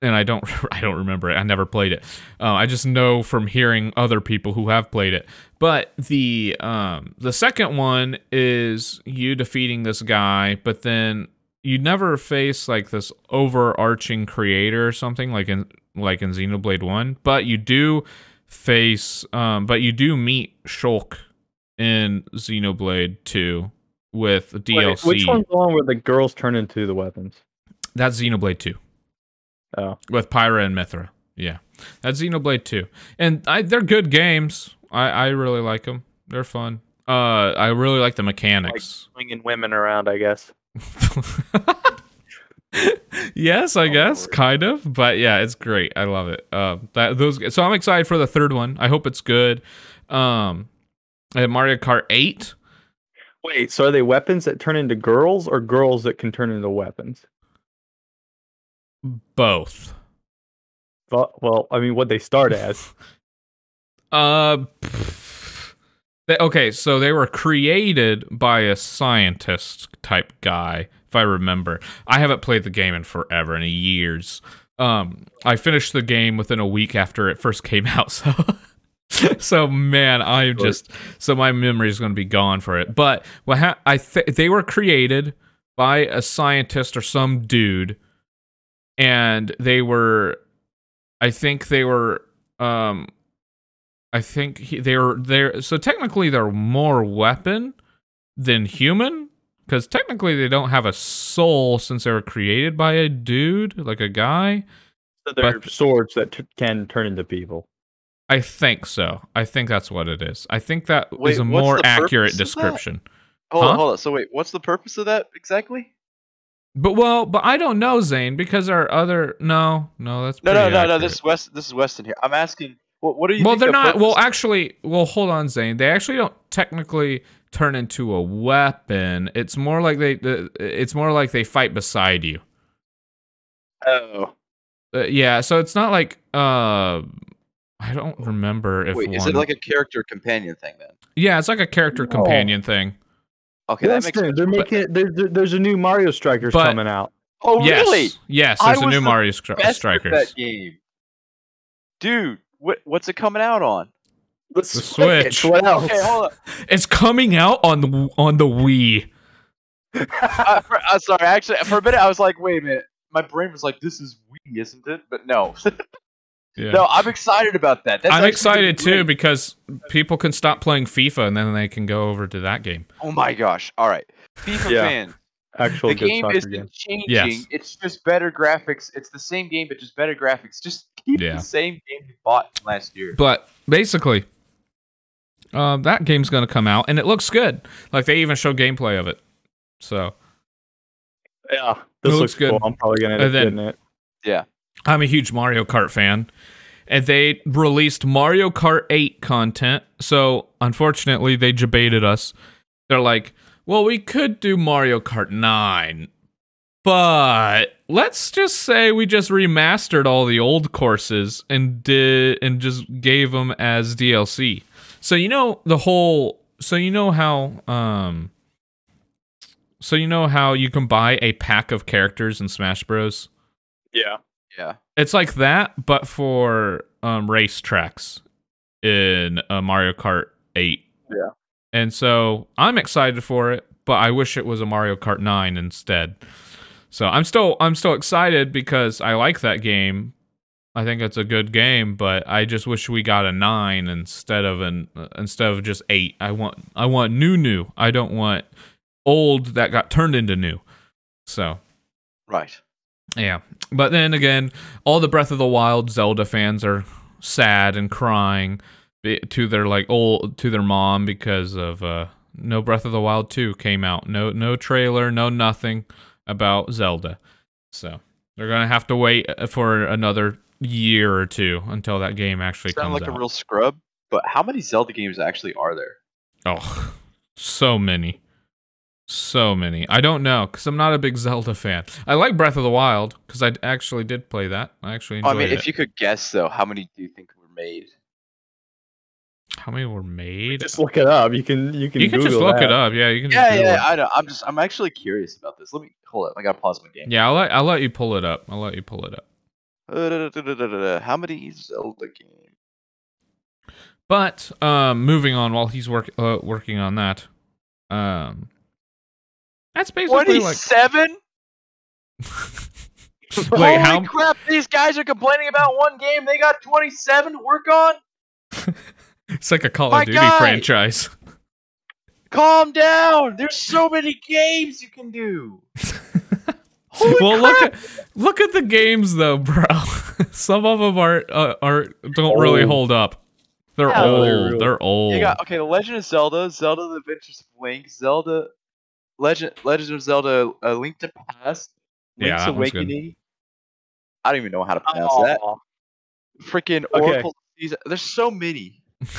Speaker 1: And I don't, I don't remember it. I never played it. Uh, I just know from hearing other people who have played it. But the um, the second one is you defeating this guy, but then you never face like this overarching creator or something like in like in Xenoblade One, but you do face, um, but you do meet Shulk in Xenoblade Two with
Speaker 4: Wait,
Speaker 1: DLC.
Speaker 4: which one's the one where the girls turn into the weapons?
Speaker 1: That's Xenoblade Two.
Speaker 4: Oh,
Speaker 1: with Pyra and Mythra. Yeah, that's Xenoblade 2, and I, they're good games. I, I really like them. They're fun. Uh, I really like the mechanics.
Speaker 4: swinging women around, I guess.
Speaker 1: yes, I
Speaker 3: Oh,
Speaker 1: guess,
Speaker 3: Lord.
Speaker 1: kind of, but yeah, it's great. I love it. Uh, that those. So I'm excited for the third one. I hope it's good. Um, and Mario Kart 8.
Speaker 4: Wait, so are they weapons that turn into girls or girls that can turn into weapons?
Speaker 1: Both.
Speaker 4: Well, well I mean, what they start as.
Speaker 1: Uh, they, okay, so they were created by a scientist type guy, if I remember. I haven't played the game in forever, in years. Um, I finished the game within a week after it first came out, so. so man, I'm just so my memory is going to be gone for it. But what ha- I th- they were created by a scientist or some dude, and they were, I think they were, um, I think he, they were there. So technically, they're more weapon than human because technically they don't have a soul since they were created by a dude, like a guy.
Speaker 4: So they're
Speaker 1: But-
Speaker 4: swords that t- can turn into people.
Speaker 1: I think so. I think that's what it is. I think that is
Speaker 3: Wait,
Speaker 1: a more accurate
Speaker 3: purpose of that?
Speaker 1: description.
Speaker 3: Hold
Speaker 1: Huh?
Speaker 3: on, hold on. So wait, what's the purpose of that exactly?
Speaker 1: But well, but I don't know, Zane, because our other no, no, that's
Speaker 3: No, no, no, no. This is West. This is Weston here. I'm asking. What, what do you?
Speaker 1: well, they're
Speaker 3: the
Speaker 1: not. Well, actually, well, hold on, Zane. They actually don't technically turn into a weapon. It's more like they. It's more like they fight beside you.
Speaker 4: Oh.
Speaker 1: Uh, yeah, so it's not like. uh I don't remember if.
Speaker 3: Wait, is it like a character companion thing then?
Speaker 1: Yeah, it's like a character
Speaker 4: No.
Speaker 1: companion thing.
Speaker 3: Okay, that makes sense.
Speaker 4: they're making it, there, there- there's a new Mario Strikers
Speaker 1: But-
Speaker 4: coming out.
Speaker 3: Oh,
Speaker 1: yes,
Speaker 3: really?
Speaker 1: yes. There's a new
Speaker 3: the
Speaker 1: Mario Stri-
Speaker 3: Best with
Speaker 1: Strikers.
Speaker 3: that game, dude. What, what's it coming out on?
Speaker 4: The,
Speaker 1: Switch.
Speaker 4: What else?
Speaker 3: Okay, hold on.
Speaker 1: It's coming out on the on the Wii.
Speaker 3: I, for, uh, sorry, actually, for a minute I was like, wait a minute. My brain was like, this is Wii, isn't it? But no,
Speaker 1: Yeah.
Speaker 3: no, I'm excited about that. That's
Speaker 1: I'm excited too because people can stop playing FIFA and then they can go over to that game.
Speaker 3: Oh my gosh! All right, FIFA
Speaker 4: Yeah.
Speaker 3: fans.
Speaker 4: Actual
Speaker 3: the
Speaker 4: good
Speaker 3: game isn't
Speaker 4: game.
Speaker 3: changing.
Speaker 1: Yes.
Speaker 3: It's just better graphics. It's the same game, but just better graphics. Just keep
Speaker 1: Yeah.
Speaker 3: the same game you bought last year.
Speaker 1: But basically, um, that game's going to come out and it looks good. Like they even show gameplay of it. So
Speaker 4: Yeah,
Speaker 1: It
Speaker 4: this
Speaker 1: looks
Speaker 4: looks
Speaker 1: good.
Speaker 4: cool. I'm probably gonna end up getting it.
Speaker 3: Yeah.
Speaker 1: I'm a huge Mario Kart fan. And they released Mario Kart 8 content. So unfortunately, they debated us. They're like, well, we could do Mario Kart 9. But let's just say we just remastered all the old courses and did and just gave them as DLC. So you know the whole so you know how um so you know how you can buy a pack of characters in Smash Bros?
Speaker 4: Yeah.
Speaker 3: Yeah.
Speaker 1: It's like that, but for um, race tracks in uh, Mario Kart 8.
Speaker 4: Yeah.
Speaker 1: And so I'm excited for it, but I wish it was a Mario Kart 9 instead. So I'm still I'm still excited because I like that game. I think it's a good game, but I just wish we got a 9 instead of an uh, instead of just 8. I want I want new new. I don't want old that got turned into new. So
Speaker 3: Right.
Speaker 1: Yeah. But then again, all the Breath of the Wild Zelda fans are sad and crying to their like old to their mom because of uh no Breath of the Wild 2 came out. No no trailer, no nothing about Zelda. So, they're going to have to wait uh, for another year or two until that game actually
Speaker 3: Sound
Speaker 1: comes
Speaker 3: like
Speaker 1: out.
Speaker 3: Like a real scrub. But how many Zelda games actually are there?
Speaker 1: oh, so many. So many. I don't know cuz I'm not a big Zelda fan. I like Breath of the Wild cuz I actually did play that. I actually
Speaker 3: Oh,
Speaker 1: enjoyed
Speaker 3: I mean,
Speaker 1: it.
Speaker 3: if you could guess though, how many do you think were made?
Speaker 1: How many were made?
Speaker 4: Just look it up. You can you can
Speaker 1: You can just look
Speaker 4: that.
Speaker 1: it up. Yeah, you can.
Speaker 3: Yeah,
Speaker 1: just
Speaker 3: yeah,
Speaker 1: it.
Speaker 3: I know. I'm just, I'm actually curious about this. Let me hold it. I gotta pause my game.
Speaker 1: Yeah, I'll let I'll let you pull it up. I'll let you pull it up.
Speaker 3: Uh, How many Zelda games?
Speaker 1: But um, moving on while he's work uh, working on that, um, that's basically like
Speaker 3: Twenty-seven.
Speaker 1: Wait,
Speaker 3: Holy
Speaker 1: how?
Speaker 3: crap! These guys are complaining about one game. They got 27 to work on.
Speaker 1: It's like a Call
Speaker 3: My
Speaker 1: of Duty
Speaker 3: guy!
Speaker 1: franchise.
Speaker 3: Calm down. There's so many games you can do. Holy
Speaker 1: well, look
Speaker 3: crap.
Speaker 1: at look at the games though, bro. Some of them are uh, are don't really hold up. They're
Speaker 3: Yeah,
Speaker 1: old.
Speaker 4: they're real-
Speaker 1: They're old.
Speaker 3: You got okay. The Legend of Zelda, Zelda: The Adventures of Link, Zelda, Legend, Legend of Zelda: A Link to Past, Link's
Speaker 1: that one's good.
Speaker 3: Awakening. I don't even know how to pronounce that.
Speaker 4: Aw.
Speaker 3: Freaking
Speaker 4: Okay.
Speaker 3: Oracle. Season. There's so many.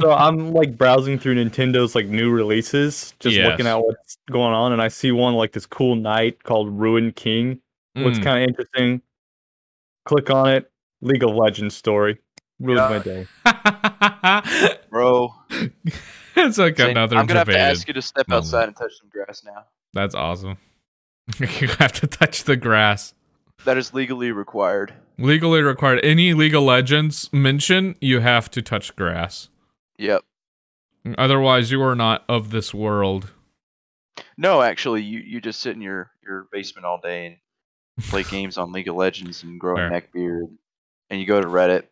Speaker 4: So I'm like browsing through Nintendo's like new releases, just looking at what's going on, and I see one like this cool knight called Ruined King. Looks
Speaker 1: Mm.
Speaker 4: kind of interesting. Click on it. League of Legends story. Ruined
Speaker 3: Yeah.
Speaker 4: my day.
Speaker 3: Bro,
Speaker 1: it's like
Speaker 3: Zane,
Speaker 1: another
Speaker 3: I'm gonna have to ask you to step
Speaker 1: moment.
Speaker 3: outside and touch some grass now.
Speaker 1: That's awesome. you have to touch the grass.
Speaker 3: That is legally required.
Speaker 1: Legally required. Any League of Legends mention, you have to touch grass.
Speaker 3: Yep.
Speaker 1: Otherwise, you are not of this world.
Speaker 3: No, actually, you, you just sit in your, your basement all day and play games on League of Legends and grow
Speaker 1: Fair.
Speaker 3: a neck beard, and you go to Reddit,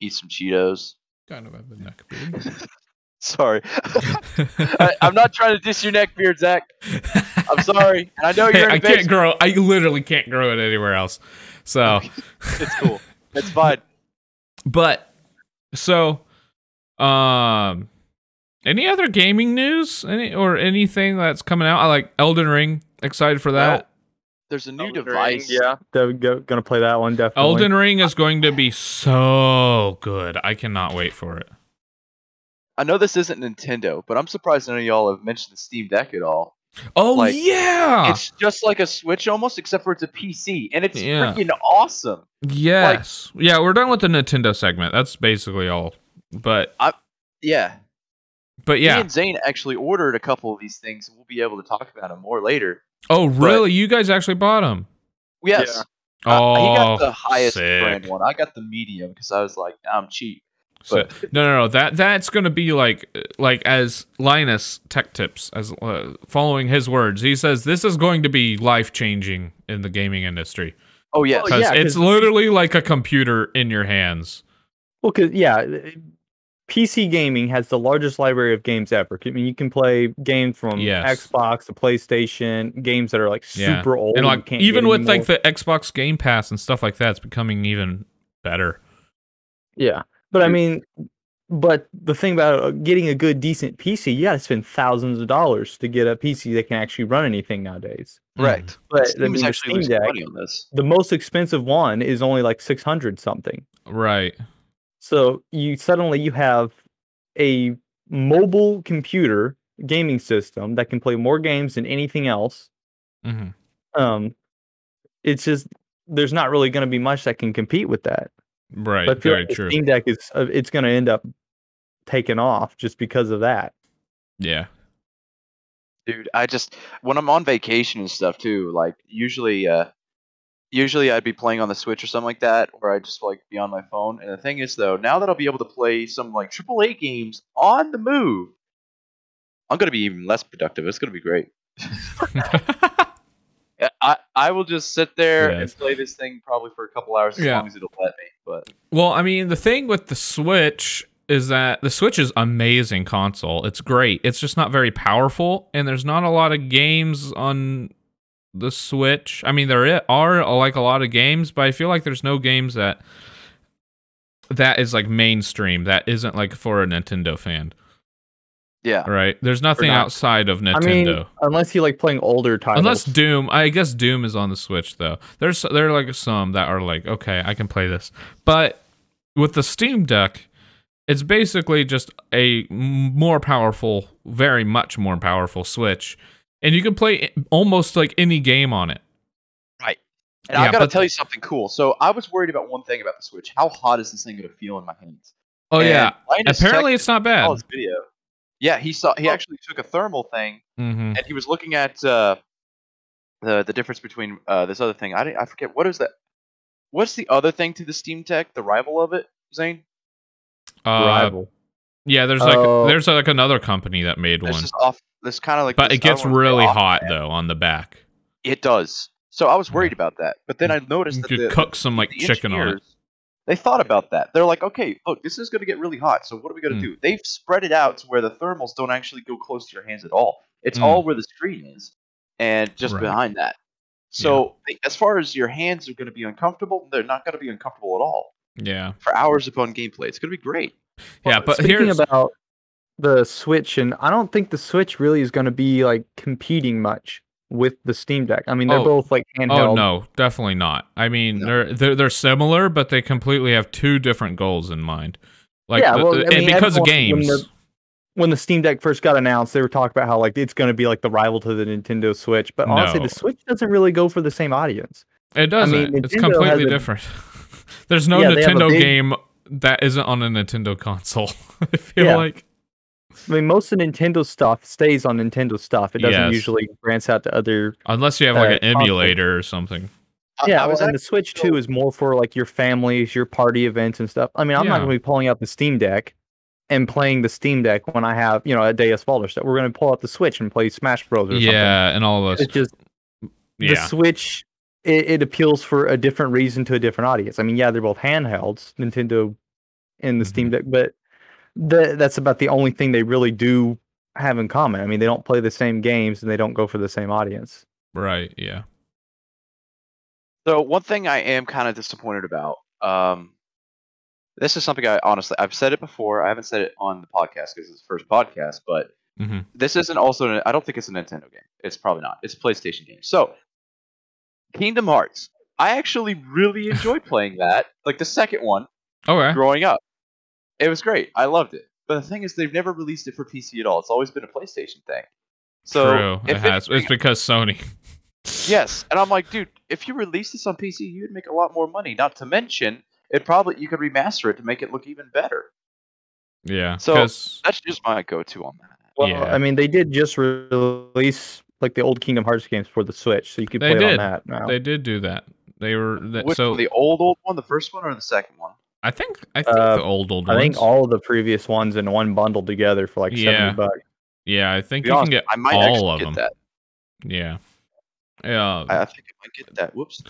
Speaker 3: eat some Cheetos.
Speaker 1: Kind of have a neck beard.
Speaker 3: Sorry, I, I'm not trying to diss your neck beard, Zach. I'm sorry, and I know you're.
Speaker 1: I
Speaker 3: in the
Speaker 1: can't grow. I literally can't grow it anywhere else. So,
Speaker 3: It's cool. It's fine.
Speaker 1: but so, um, any other gaming news? Any or anything that's coming out? I like Elden Ring. Excited for that.
Speaker 3: There's a new
Speaker 4: Elden Ring,
Speaker 3: device.
Speaker 4: Yeah, they're gonna play that one definitely.
Speaker 1: Elden Ring is going to be so good. I cannot wait for it.
Speaker 3: I know this isn't Nintendo, but I'm surprised none of y'all have mentioned the Steam Deck at all.
Speaker 1: Oh
Speaker 3: Like,
Speaker 1: yeah,
Speaker 3: It's just like a Switch almost, except for it's a PC, and it's
Speaker 1: Yeah.
Speaker 3: freaking awesome.
Speaker 1: yes, yeah. We're done with the Nintendo segment. That's basically all. But
Speaker 3: Yeah.
Speaker 1: but
Speaker 3: Me
Speaker 1: yeah.
Speaker 3: and Zane actually ordered a couple of these things, and we'll be able to talk about them more later.
Speaker 1: Oh really? You guys actually bought them?
Speaker 3: Yes.
Speaker 4: Yeah.
Speaker 3: Uh,
Speaker 1: Oh,
Speaker 3: he got the highest
Speaker 1: sick.
Speaker 3: brand one. I got the medium because I was like, I'm cheap.
Speaker 1: So, no, no, no. That that's gonna be like like as Linus Tech Tips as uh, following his words. He says this is going to be life changing in the gaming industry
Speaker 3: Oh yes.
Speaker 4: Oh,
Speaker 1: because
Speaker 4: yeah,
Speaker 1: it's
Speaker 4: 'cause-
Speaker 1: literally like a computer in your hands.
Speaker 4: Well, cause yeah, PC gaming has the largest library of games ever. I mean, you can play games from
Speaker 1: Yes.
Speaker 4: Xbox to PlayStation, games that are like
Speaker 1: Yeah.
Speaker 4: super old
Speaker 1: and like
Speaker 4: can't
Speaker 1: even
Speaker 4: get
Speaker 1: with like the Xbox Game Pass and stuff like that, it's becoming even better.
Speaker 4: yeah. But I mean, but the thing about uh, getting a good, decent PC, you got to spend thousands of dollars to get a PC that can actually run anything nowadays.
Speaker 3: Right.
Speaker 4: But I
Speaker 3: Steam
Speaker 4: mean,
Speaker 3: is
Speaker 4: the
Speaker 3: actually
Speaker 4: Steam Deck,
Speaker 3: money on this.
Speaker 4: the most expensive one is only like six hundred something.
Speaker 1: Right.
Speaker 4: So you suddenly you have a mobile computer gaming system that can play more games than anything else.
Speaker 1: hmm
Speaker 4: Um, it's just there's not really going to be much that can compete with that.
Speaker 1: Right.
Speaker 4: But I feel
Speaker 1: Very
Speaker 4: like the
Speaker 1: true.
Speaker 4: Steam Deck is uh, it's going to end up taking off just because of that.
Speaker 1: Yeah.
Speaker 3: Dude, I just when I'm on vacation and stuff too, like usually uh usually I'd be playing on the Switch or something like that, or I'd just like be on my phone. And the thing is though, now that I'll be able to play some like AAA games on the move, I'm gonna be even less productive. It's gonna be great. Yeah, I, I will just sit there and play this thing probably for a couple hours as
Speaker 1: Yeah.
Speaker 3: long as it'll let me. But
Speaker 1: Well, I mean, the thing with the Switch is that the Switch is amazing console. It's great. It's just not very powerful, and there's not a lot of games on the Switch. I mean, there are uh, like a lot of games, but I feel like there's no games that that is like mainstream that isn't like for a Nintendo fan,
Speaker 3: yeah,
Speaker 1: right? There's nothing
Speaker 4: not.
Speaker 1: outside of Nintendo.
Speaker 4: I mean, unless you like playing older titles.
Speaker 1: Unless Doom, I guess Doom is on the Switch though. There's there are like some that are like, okay, I can play this. But with the Steam Deck, it's basically just a more powerful, very much more powerful Switch, and you can play almost like any game on it. Right.
Speaker 3: And
Speaker 1: Yeah,
Speaker 3: I gotta tell you something cool. So I was worried about one thing about the Switch. How hot is this thing gonna feel in my hands?
Speaker 1: Oh
Speaker 3: And
Speaker 1: yeah,
Speaker 3: Linus
Speaker 1: apparently
Speaker 3: Tech
Speaker 1: it's not bad.
Speaker 3: his video. Yeah, he saw. He actually took a thermal thing
Speaker 1: hmm
Speaker 3: and he was looking at uh, the the difference between uh, this other thing. I I forget what is that. What's the other thing to the Steam Deck? The rival of it, Zane?
Speaker 1: Uh,
Speaker 4: rival.
Speaker 1: yeah, there's like
Speaker 4: Oh.
Speaker 1: there's like another company that made
Speaker 3: This
Speaker 1: one,
Speaker 3: is off. This kind of like.
Speaker 1: but it gets
Speaker 3: I don't wanna say
Speaker 1: really hot
Speaker 3: brand.
Speaker 1: though on the back.
Speaker 3: It does. So I was worried about that. But then I noticed
Speaker 1: You
Speaker 3: that
Speaker 1: could
Speaker 3: the,
Speaker 1: cook some like chicken on it.
Speaker 3: Engineers, They thought about that. They're like, okay, look, this is going to get really hot. So what are we going to
Speaker 1: Mm.
Speaker 3: do? They've spread it out to where the thermals don't actually go close to your hands at all. It's
Speaker 1: Mm.
Speaker 3: all where the screen is, and just
Speaker 1: Right.
Speaker 3: behind that. So like, as far as your hands are going to be uncomfortable, they're not going to be uncomfortable at all
Speaker 1: Yeah.
Speaker 3: for hours upon gameplay. It's going to be great.
Speaker 1: Yeah, but
Speaker 4: speaking
Speaker 1: here's
Speaker 4: about the Switch, and I don't think the Switch really is going to be like competing much with the Steam Deck. I mean, they're
Speaker 1: Oh.
Speaker 4: both like oh, handheld.
Speaker 1: Oh no, definitely not. I mean,
Speaker 3: No.
Speaker 1: they're, they're they're similar, but they completely have two different goals in mind. Like,
Speaker 4: Yeah,
Speaker 1: the-
Speaker 4: well, I mean,
Speaker 1: because of
Speaker 4: everyone- when
Speaker 1: games.
Speaker 4: When the Steam Deck first got announced, they were talking about how like it's going to be like the rival to the Nintendo Switch. But honestly,
Speaker 1: No.
Speaker 4: the Switch doesn't really go for the same audience.
Speaker 1: It doesn't.
Speaker 4: mean,
Speaker 1: it's completely
Speaker 4: has a-
Speaker 1: different. There's no
Speaker 4: Yeah, they have a
Speaker 1: Nintendo
Speaker 4: big-
Speaker 1: game that isn't on a Nintendo console. I feel
Speaker 4: Yeah.
Speaker 1: like.
Speaker 4: I mean, most of Nintendo stuff stays on Nintendo stuff. It doesn't
Speaker 1: Yes.
Speaker 4: usually branch out to other.
Speaker 1: Unless you have like
Speaker 4: Uh,
Speaker 1: an
Speaker 4: console.
Speaker 1: emulator or something.
Speaker 3: I-
Speaker 4: Yeah,
Speaker 3: I was
Speaker 4: well, and the
Speaker 3: act-
Speaker 4: Switch too is more for like your families, your party events and stuff. I mean, I'm not going to be pulling out the Steam Deck and playing the Steam Deck when I have you know a Deus Vult or stuff. We're going to pull out the Switch and play Smash Bros. or something.
Speaker 1: Yeah, and all of us.
Speaker 4: It's just the Switch. It, it appeals for a different reason to a different audience. I mean, yeah, they're both handhelds, Nintendo and the
Speaker 1: Mm-hmm.
Speaker 4: Steam Deck, but the, that's about the only thing they really do have in common. I mean, they don't play the same games and they don't go for the same audience.
Speaker 1: Right. Yeah.
Speaker 3: So one thing I am kind of disappointed about. Um, this is something I honestly I've said it before. I haven't said it on the podcast because it's the first podcast, but
Speaker 1: mm-hmm.
Speaker 3: this isn't also. I don't think it's a Nintendo game. It's probably not. It's a PlayStation game. So Kingdom Hearts. I actually really enjoyed playing that. Like the second one
Speaker 1: Okay.
Speaker 3: growing up. It was great. I loved it. But the thing is, they've never released it for PC at all. It's always been a PlayStation thing. So
Speaker 1: True. It has. It's because Sony.
Speaker 3: Yes, and I'm like, dude, if you release this on PC, you'd make a lot more money. Not to mention, it probably you could remaster it to make it look even better.
Speaker 1: Yeah.
Speaker 3: So-
Speaker 1: 'cause-
Speaker 3: That's just my go-to on that.
Speaker 4: Well,
Speaker 1: Yeah.
Speaker 4: I mean, they did just release like the old Kingdom Hearts games for the Switch, so you could
Speaker 1: They
Speaker 4: play it
Speaker 1: did.
Speaker 4: on that now.
Speaker 1: they did do that. They were that,
Speaker 3: Which
Speaker 1: so.
Speaker 3: one, the old old one, the first one, or the second one?
Speaker 1: I think. I think
Speaker 4: Uh,
Speaker 1: the old old
Speaker 4: I
Speaker 1: ones.
Speaker 4: think all of the previous ones in one bundle together for like
Speaker 1: Yeah.
Speaker 4: seventy bucks.
Speaker 1: Yeah, I think
Speaker 3: To
Speaker 1: you
Speaker 3: honest,
Speaker 1: can get
Speaker 3: I might
Speaker 1: all of
Speaker 3: get
Speaker 1: them.
Speaker 3: that.
Speaker 1: Yeah. Yeah.
Speaker 3: I, I think I might get that. Whoops.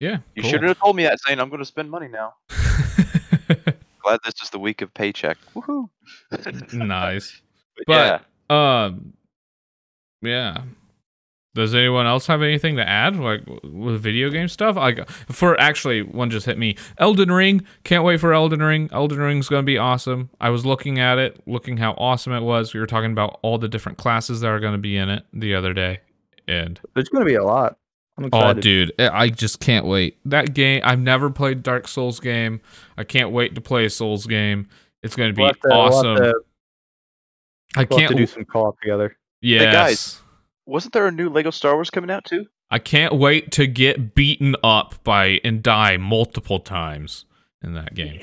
Speaker 1: yeah.
Speaker 3: You
Speaker 1: cool.
Speaker 3: shouldn't have told me that, Zane. I'm going to spend money now. Glad this is the week of paycheck. Woohoo!
Speaker 1: nice.
Speaker 3: But
Speaker 1: But-
Speaker 3: yeah,
Speaker 1: Um. Yeah. Does anyone else have anything to add, like with video game stuff? Like for actually, one just hit me. Elden Ring. Can't wait for Elden Ring. Elden Ring's gonna be awesome. I was looking at it, looking how awesome it was. We were talking about all the different classes that are gonna be in it the other day, and
Speaker 4: There's going to be a lot. I'm
Speaker 1: Oh, dude, I I just can't wait. That game, I've never played Dark Souls game. I can't wait to play a Souls game. It's going to be
Speaker 4: We'll to- we'll
Speaker 1: awesome.
Speaker 4: to-
Speaker 1: I
Speaker 4: we'll have
Speaker 1: can't.
Speaker 4: to do some co-op together.
Speaker 1: yes.
Speaker 3: guys. Wasn't there a new Lego Star Wars coming out too?
Speaker 1: I can't wait to get beaten up by and die multiple times in that game.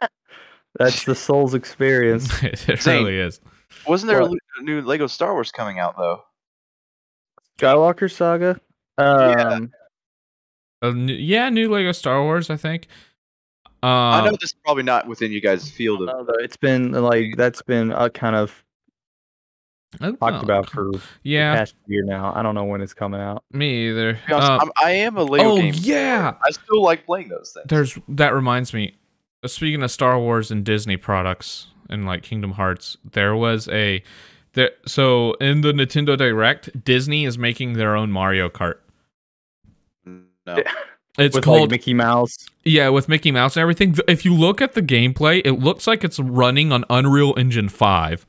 Speaker 4: That's the Souls experience.
Speaker 1: it
Speaker 3: Zane.
Speaker 1: really is.
Speaker 3: Wasn't there a
Speaker 4: What?
Speaker 3: a new Lego Star Wars coming out though?
Speaker 4: Skywalker Saga.
Speaker 3: Yeah.
Speaker 4: Um,
Speaker 1: A n- yeah, new Lego Star Wars. I think. Uh,
Speaker 3: I know this is probably not within you guys' field of.
Speaker 4: although it's been like that's been a kind of
Speaker 1: I don't
Speaker 4: talked
Speaker 1: know.
Speaker 4: about for the
Speaker 1: Yeah,
Speaker 4: past year now. I don't know when it's coming out.
Speaker 1: me either.
Speaker 3: To
Speaker 1: Uh,
Speaker 3: I'm, I am a Lego
Speaker 1: oh
Speaker 3: game.
Speaker 1: yeah,
Speaker 3: I still like playing those things.
Speaker 1: There's that reminds me. uh, Speaking of Star Wars and Disney products and like Kingdom Hearts, there was a there. So in the Nintendo Direct, Disney is making their own Mario Kart.
Speaker 3: no.
Speaker 1: It's
Speaker 4: With
Speaker 1: called
Speaker 4: like Mickey Mouse.
Speaker 1: yeah, with Mickey Mouse and everything. If you look at the gameplay, it looks like it's running on Unreal Engine Five.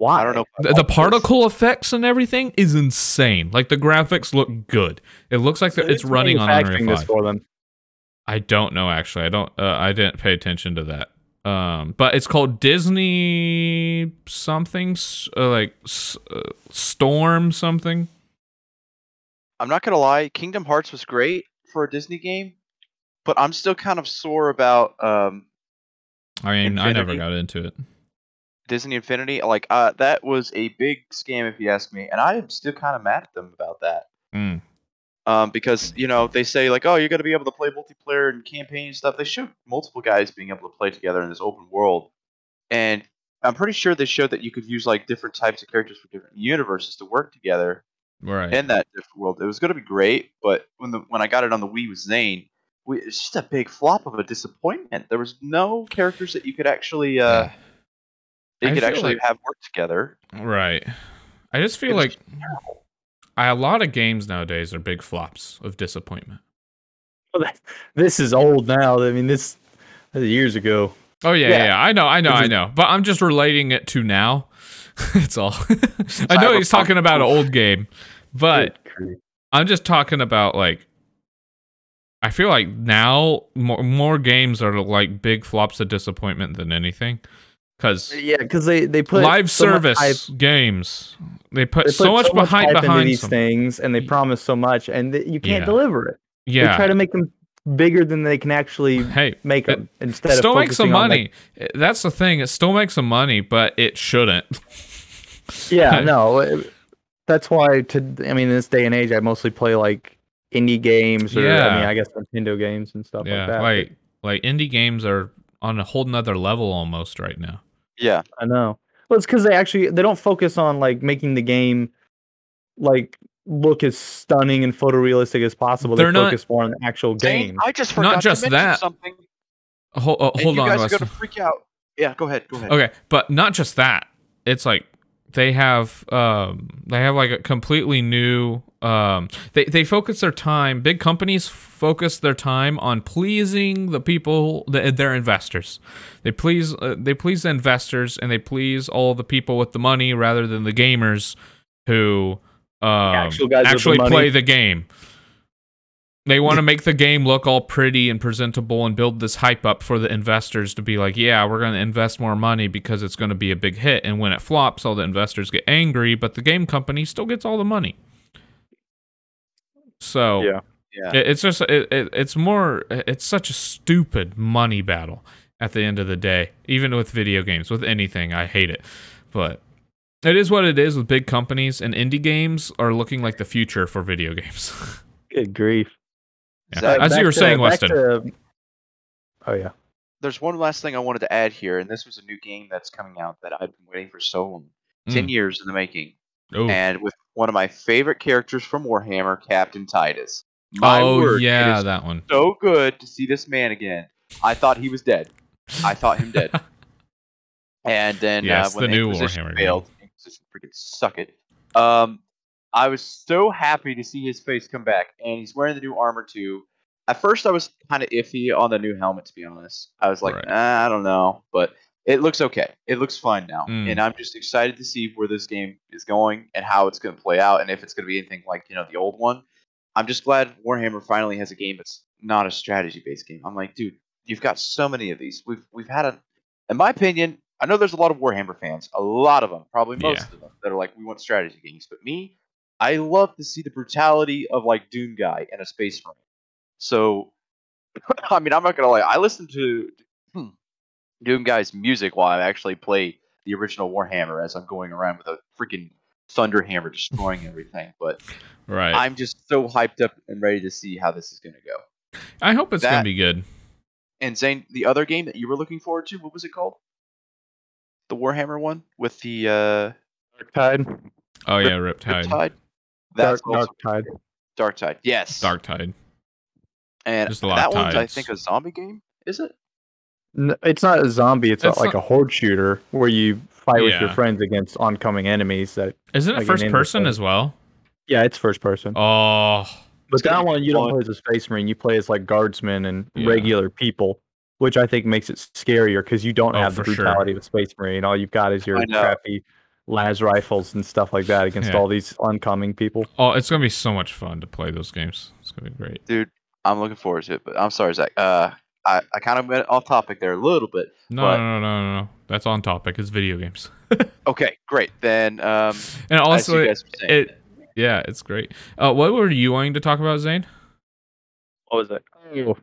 Speaker 4: Why?
Speaker 3: I don't know. if I
Speaker 1: The,
Speaker 3: like
Speaker 1: the
Speaker 3: this.
Speaker 1: particle effects and everything is insane. Like the graphics look good. It looks like
Speaker 4: So
Speaker 1: it's running on
Speaker 4: manufacturing
Speaker 1: Unreal
Speaker 4: this for them.
Speaker 1: I don't know actually. I don't. Uh, I didn't pay attention to that. Um, but it's called Disney something uh, like uh, Storm something.
Speaker 3: I'm not gonna lie. Kingdom Hearts was great for a Disney game, but I'm still kind of sore about um,
Speaker 1: I mean, I never got into it.
Speaker 3: Disney Infinity. Like uh, that was a big scam, if you ask me, and I am still kind of mad at them about that.
Speaker 1: Mm.
Speaker 3: Um, because you know they say like, oh, you're gonna be able to play multiplayer and campaign and stuff. They showed multiple guys being able to play together in this open world, and I'm pretty sure they showed that you could use like different types of characters for different universes to work together.
Speaker 1: Right.
Speaker 3: in that different world. It was going to be great, but when the when I got it on the Wii with Zane, we, it's just a big flop of a disappointment. There was no characters that you could actually uh,
Speaker 1: Yeah.
Speaker 3: You
Speaker 1: I
Speaker 3: could actually
Speaker 1: like-
Speaker 3: have worked together.
Speaker 1: right. I just feel
Speaker 3: It was
Speaker 1: like I, a lot of games nowadays are big flops of disappointment.
Speaker 4: Well, that- This is old now. I mean, this, this is years ago.
Speaker 1: Oh yeah, yeah,
Speaker 3: Yeah.
Speaker 1: yeah. I know, I know, I know. But I'm just relating it to now. That's all. I know he's talking about an old game, but I'm just talking about like I feel like now more, more games are like big flops of disappointment than anything cuz
Speaker 4: yeah, because they they put
Speaker 1: live
Speaker 4: so much
Speaker 1: service
Speaker 4: hype-
Speaker 1: games they put,
Speaker 4: they put
Speaker 1: so much behind
Speaker 4: hype into
Speaker 1: behind
Speaker 4: these things, and they promise so much, and th- you can't
Speaker 1: Yeah.
Speaker 4: deliver it.
Speaker 1: Yeah, They
Speaker 4: try to make them bigger than they can actually
Speaker 1: hey
Speaker 4: make
Speaker 1: it
Speaker 4: them instead
Speaker 1: still
Speaker 4: of
Speaker 1: makes some money
Speaker 4: like- eh,
Speaker 1: that's the thing it still makes some money but it shouldn't
Speaker 4: yeah, no, it- that's why. To I mean, in this day and age, I mostly play like indie games, or I
Speaker 1: Yeah.
Speaker 4: mean, I guess Nintendo games and stuff
Speaker 1: yeah
Speaker 4: like that.
Speaker 1: like like indie games are on a whole nother level almost right now
Speaker 3: Yeah,
Speaker 4: I know. Well, it's because they actually they don't focus on like making the game like look as stunning and photorealistic as possible.
Speaker 1: They're
Speaker 4: they
Speaker 1: not-
Speaker 4: focus more on the actual
Speaker 3: Zane,
Speaker 4: game.
Speaker 3: I just forgot
Speaker 1: just
Speaker 3: to mention
Speaker 1: that.
Speaker 3: something.
Speaker 1: hold, uh,
Speaker 3: and
Speaker 1: hold
Speaker 3: you
Speaker 1: on
Speaker 3: guys are
Speaker 1: Weston.
Speaker 3: gonna freak out. Yeah, go ahead. Go ahead.
Speaker 1: Okay, but not just that. It's like they have um they have like a completely new um they they focus their time big companies focus their time on pleasing the people the, their investors. They please uh, they please the investors and they please all the people with the money rather than the gamers who um
Speaker 4: actual the
Speaker 1: actually play the game they want to make the game look all pretty and presentable and build this hype up for the investors to be like, yeah, we're going to invest more money because it's going to be a big hit. And when it flops, all the investors get angry, but the game company still gets all the money. So
Speaker 4: Yeah.
Speaker 3: Yeah.
Speaker 1: it's just it, it, it's more it's such a stupid money battle at the end of the day. Even with video games, with anything, I hate it. But it is what it is with big companies, and indie games are looking like the future for video games.
Speaker 4: Good grief.
Speaker 1: Yeah.
Speaker 3: Zach,
Speaker 1: As you were
Speaker 4: to-
Speaker 1: saying,
Speaker 4: back
Speaker 1: Weston.
Speaker 4: to- oh yeah.
Speaker 3: There's one last thing I wanted to add here, and this was a new game that's coming out that I've been waiting for so long. Ten
Speaker 1: Mm.
Speaker 3: years in the making.
Speaker 1: Ooh.
Speaker 3: and with one of my favorite characters from Warhammer, Captain Titus. My
Speaker 1: oh
Speaker 3: word,
Speaker 1: yeah,
Speaker 3: is
Speaker 1: that one.
Speaker 3: so good to see this man again. I thought he was dead. I thought him dead. And then
Speaker 1: Yes,
Speaker 3: uh, when
Speaker 1: the new
Speaker 3: Inquisition
Speaker 1: Warhammer
Speaker 3: failed, Inquisition freaking suck it. Um, I was so happy to see his face come back, and he's wearing the new armor too. At first, I was kind of iffy on the new helmet, to be honest. I was like,
Speaker 1: Right.
Speaker 3: "Ah, I don't know, but it looks okay. It looks fine now,
Speaker 1: Mm.
Speaker 3: and I'm just excited to see where this game is going and how it's going to play out, and if it's going to be anything like you know the old one. I'm just glad Warhammer finally has a game that's not a strategy-based game. I'm like, dude, you've got so many of these. We've we've had a, in my opinion, I know there's a lot of Warhammer fans, a lot of them, probably most
Speaker 1: Yeah.
Speaker 3: of them, that are like, we want strategy games. But me, I love to see the brutality of like Doom Guy and a Space Marine. So, I mean, I'm not gonna lie, I listen to hmm, Doom Guy's music while I actually play the original Warhammer as I'm going around with a freaking thunder hammer destroying everything. But
Speaker 1: Right.
Speaker 3: I'm just so hyped up and ready to see how this is gonna go.
Speaker 1: I hope it's gonna be good.
Speaker 3: And Zane, the other game that you were looking forward to, what was it called? The Warhammer one with the uh,
Speaker 4: Dark Tide.
Speaker 1: Oh yeah, Riptide,
Speaker 3: Riptide.
Speaker 4: Dark,
Speaker 3: That's also
Speaker 4: Dark Tide.
Speaker 3: Dark Tide. Yes.
Speaker 1: Dark Tide.
Speaker 3: And
Speaker 1: Just a lot
Speaker 3: that
Speaker 1: of
Speaker 3: one's, I think, a zombie game. Is it?
Speaker 4: N- It's not a zombie. It's,
Speaker 1: It's
Speaker 4: a, like a horde shooter where you fight with your friends against oncoming enemies. That
Speaker 1: Isn't it
Speaker 4: Like
Speaker 1: first person as well?
Speaker 4: yeah, it's first person.
Speaker 1: Oh,
Speaker 4: but that one you don't play as a space marine. You play as like guardsmen and
Speaker 1: Yeah.
Speaker 4: regular people, which I think makes it scarier because you don't
Speaker 1: Oh,
Speaker 4: have the
Speaker 1: for sure.
Speaker 4: brutality of a space marine. All you've got is your
Speaker 3: I
Speaker 4: crappy las rifles and stuff like that against
Speaker 1: Yeah.
Speaker 4: all these oncoming people.
Speaker 1: oh, it's gonna be so much fun to play those games. It's gonna be great.
Speaker 3: Dude, I'm looking forward to it. But I'm sorry, Zach. Uh, I, I kind of went off topic there a little bit.
Speaker 1: No,
Speaker 3: But-
Speaker 1: no, no, no, no. That's on topic. It's video games.
Speaker 3: Okay, great. Then, um,
Speaker 1: And also,
Speaker 3: you guys were saying,
Speaker 1: it, yeah, it's great. Uh, what were you wanting to talk about, Zane?
Speaker 4: What was that? Oh,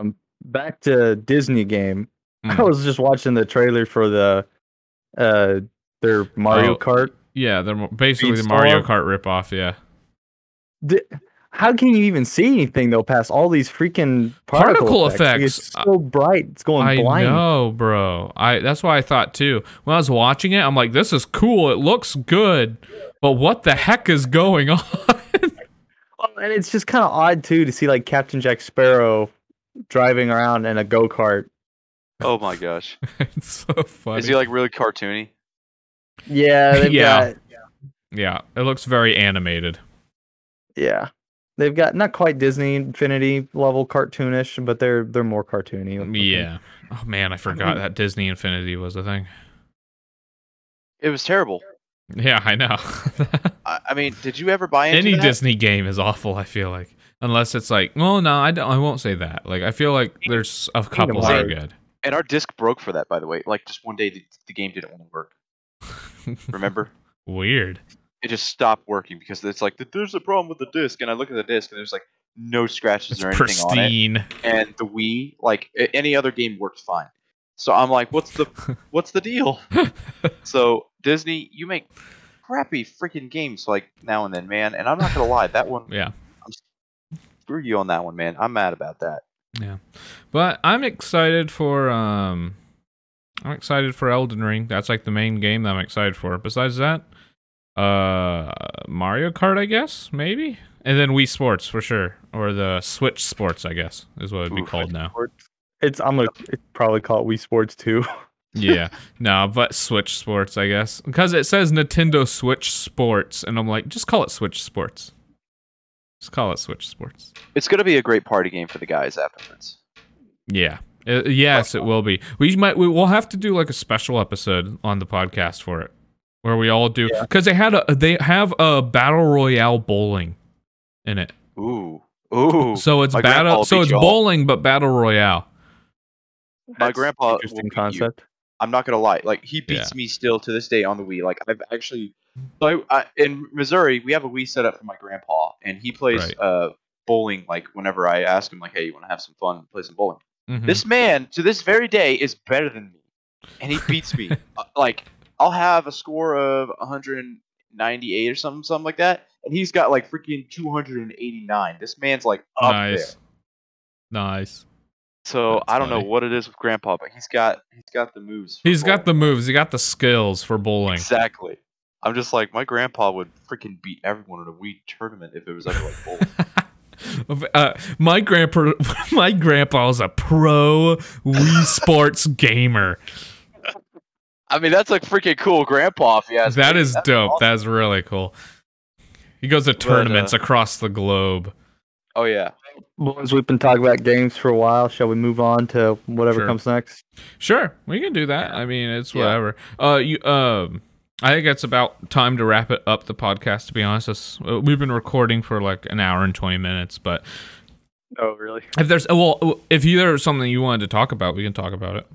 Speaker 4: um, back to Disney game. I
Speaker 1: Mm.
Speaker 4: was just watching the trailer for the uh their Mario
Speaker 1: Oh,
Speaker 4: Kart.
Speaker 1: Yeah, they're mo- basically the Mario
Speaker 4: Speedstorm?
Speaker 1: Kart ripoff. Yeah.
Speaker 4: Di- how can you even see anything though past all these freaking particle,
Speaker 1: Particle
Speaker 4: effects? Like, it's so bright, it's going
Speaker 1: I
Speaker 4: blind.
Speaker 1: know, bro. I that's why I thought too. When I was watching it, I'm like, this is cool. It looks good, but what the heck is going on?
Speaker 4: Well, and it's just kind of odd too to see like Captain Jack Sparrow driving around in a go kart.
Speaker 3: Oh my gosh.
Speaker 1: it's so funny.
Speaker 3: Is he like really cartoony?
Speaker 4: Yeah, they've
Speaker 1: Yeah.
Speaker 4: got
Speaker 1: yeah, it looks very animated.
Speaker 4: yeah, they've got not quite Disney Infinity level cartoonish, but they're they're more cartoony. looking.
Speaker 1: Yeah. Oh man, I forgot mm-hmm. that Disney Infinity was a thing.
Speaker 3: It was terrible.
Speaker 1: Yeah, I know.
Speaker 3: I, I mean, did you ever buy into
Speaker 1: Any
Speaker 3: that?
Speaker 1: Disney game is awful. I feel like, unless it's like, well, no, I don't. I won't say that. Like, I feel like there's a couple that are good.
Speaker 3: And our disc broke for that, by the way. Like just one day, the, the game didn't want to work. Remember?
Speaker 1: Weird.
Speaker 3: it just stopped working because it's like there's a problem with the disc, and I look at the disc and there's like no scratches
Speaker 1: It's
Speaker 3: or anything on it.
Speaker 1: pristine.
Speaker 3: And the Wii, like any other game, worked fine. So I'm like, what's the what's the deal? so Disney, you make crappy freaking games like now and then, man. And I'm not gonna lie, that one
Speaker 1: Yeah.
Speaker 3: I'm, screw you on that one, man. I'm mad about that.
Speaker 1: Yeah, but I'm excited for um I'm excited for Elden Ring. That's like the main game that I'm excited for. Besides that, uh Mario Kart, I guess, maybe. And then Wii Sports for sure. Or the Switch Sports, I guess, is what it'd be
Speaker 3: Oof.
Speaker 1: called now.
Speaker 4: It's I'm gonna probably call it Wii Sports too.
Speaker 1: yeah. No, but Switch Sports, I guess. Because it says Nintendo Switch Sports, and I'm like, just call it Switch Sports. Just call it Switch Sports.
Speaker 3: It's gonna be a great party game for the guys afterwards.
Speaker 1: Yeah. Uh, yes, it will be. We might we will have to do like a special episode on the podcast for it, where we all do because they had a they have a battle royale bowling in it.
Speaker 3: Ooh, ooh.
Speaker 1: So it's
Speaker 3: my
Speaker 1: battle. So it's
Speaker 3: you all.
Speaker 1: bowling, but battle royale.
Speaker 3: My grandpa will
Speaker 4: interesting
Speaker 3: beat you.
Speaker 4: concept.
Speaker 3: I'm not gonna lie. Like he beats
Speaker 1: Yeah.
Speaker 3: me still to this day on the Wii. Like I've actually, so I, I, in Missouri we have a Wii set up for my grandpa, and he plays
Speaker 1: Right.
Speaker 3: uh bowling. Like whenever I ask him, like, "Hey, you want to have some fun? Play some bowling."
Speaker 1: Mhm.
Speaker 3: This man to this very day is better than me, and he beats me. Uh, like I'll have a score of 198 or something, something like that, and he's got like freaking 289. This man's like up
Speaker 1: nice.
Speaker 3: there.
Speaker 1: Nice.
Speaker 3: So
Speaker 1: That's
Speaker 3: I don't know what it is with Grandpa, but he's got he's got the moves.
Speaker 1: He's got the moves. He got the skills for bowling.
Speaker 3: Exactly. I'm just like my grandpa would freaking beat everyone in a Wii tournament if it was ever like bowling.
Speaker 1: Uh, my grandpa, my grandpa was a pro Wii Sports gamer.
Speaker 3: I mean, that's like freaking cool, grandpa. If you ask
Speaker 1: That
Speaker 3: me.
Speaker 1: is
Speaker 3: That's
Speaker 1: dope.
Speaker 3: awesome.
Speaker 1: That's really cool. He goes to tournaments
Speaker 3: uh,
Speaker 1: across the globe.
Speaker 3: Oh yeah.
Speaker 4: Once we've been talking about games for a while, shall we move on to whatever
Speaker 1: Sure.
Speaker 4: comes next?
Speaker 1: Sure, we can do that. I mean, it's
Speaker 3: Yeah.
Speaker 1: whatever. Uh, you um, I think it's about time to wrap it up. The podcast, to be honest, It's- uh, we've been recording for like an hour and twenty minutes. But
Speaker 4: Oh, really?
Speaker 1: if there's well, if you there's something you wanted to talk about, we can talk about it.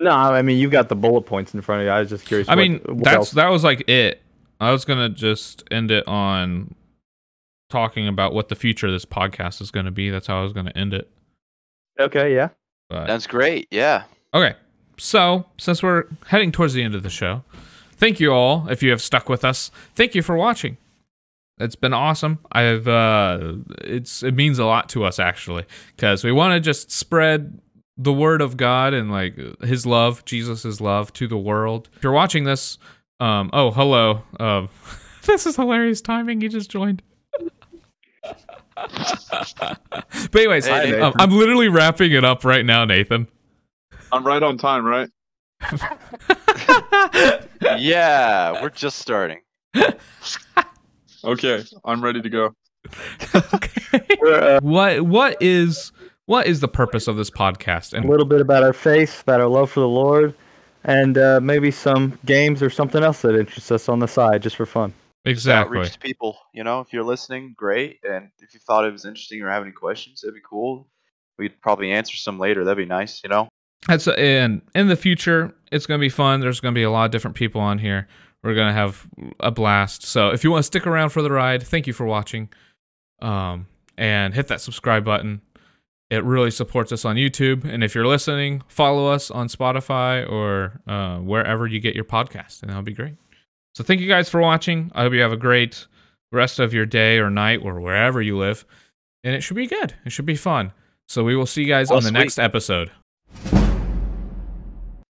Speaker 4: No, I mean you've got the bullet points in front of you. I was just curious.
Speaker 1: I
Speaker 4: what-
Speaker 1: mean,
Speaker 4: what
Speaker 1: that's
Speaker 4: else-
Speaker 1: that was like it. I was gonna just end it on talking about what the future of this podcast is gonna be. That's how I was gonna end it.
Speaker 4: okay. Yeah.
Speaker 1: But
Speaker 3: That's great. Yeah.
Speaker 1: Okay. So, since we're heading towards the end of the show, thank you all if you have stuck with us. Thank you for watching. It's been awesome. I've uh it's it means a lot to us actually cuz we want to just spread the word of God and like his love, Jesus' love to the world. If you're watching this, um oh, hello. Um this is hilarious timing. You just joined. but anyways,
Speaker 3: Hey,
Speaker 1: um. I'm literally wrapping it up right now, Nathan.
Speaker 5: I'm right on time, right?
Speaker 3: Yeah. We're just starting.
Speaker 5: Okay, I'm ready to go.
Speaker 1: okay. what what is what is the purpose of this podcast? And a
Speaker 4: little bit about our faith, about our love for the Lord, and uh, maybe some games or something else that interests us on the side, just for fun.
Speaker 1: exactly.
Speaker 3: Outreach to people. You know, if you're listening, great. And if you thought it was interesting or have any questions, it'd be cool. We'd probably answer some later. That'd be nice. You know.
Speaker 1: That's and in the future, it's gonna be fun. There's gonna be a lot of different people on here. We're gonna have a blast. So if you want to stick around for the ride, thank you for watching. Um, and hit that subscribe button. It really supports us on YouTube. And if you're listening, follow us on Spotify or uh, wherever you get your podcast, and that'll be great. So thank you guys for watching. I hope you have a great rest of your day or night or wherever you live. And it should be good. It should be fun. So we will see you guys on the
Speaker 3: sweet.
Speaker 1: next episode.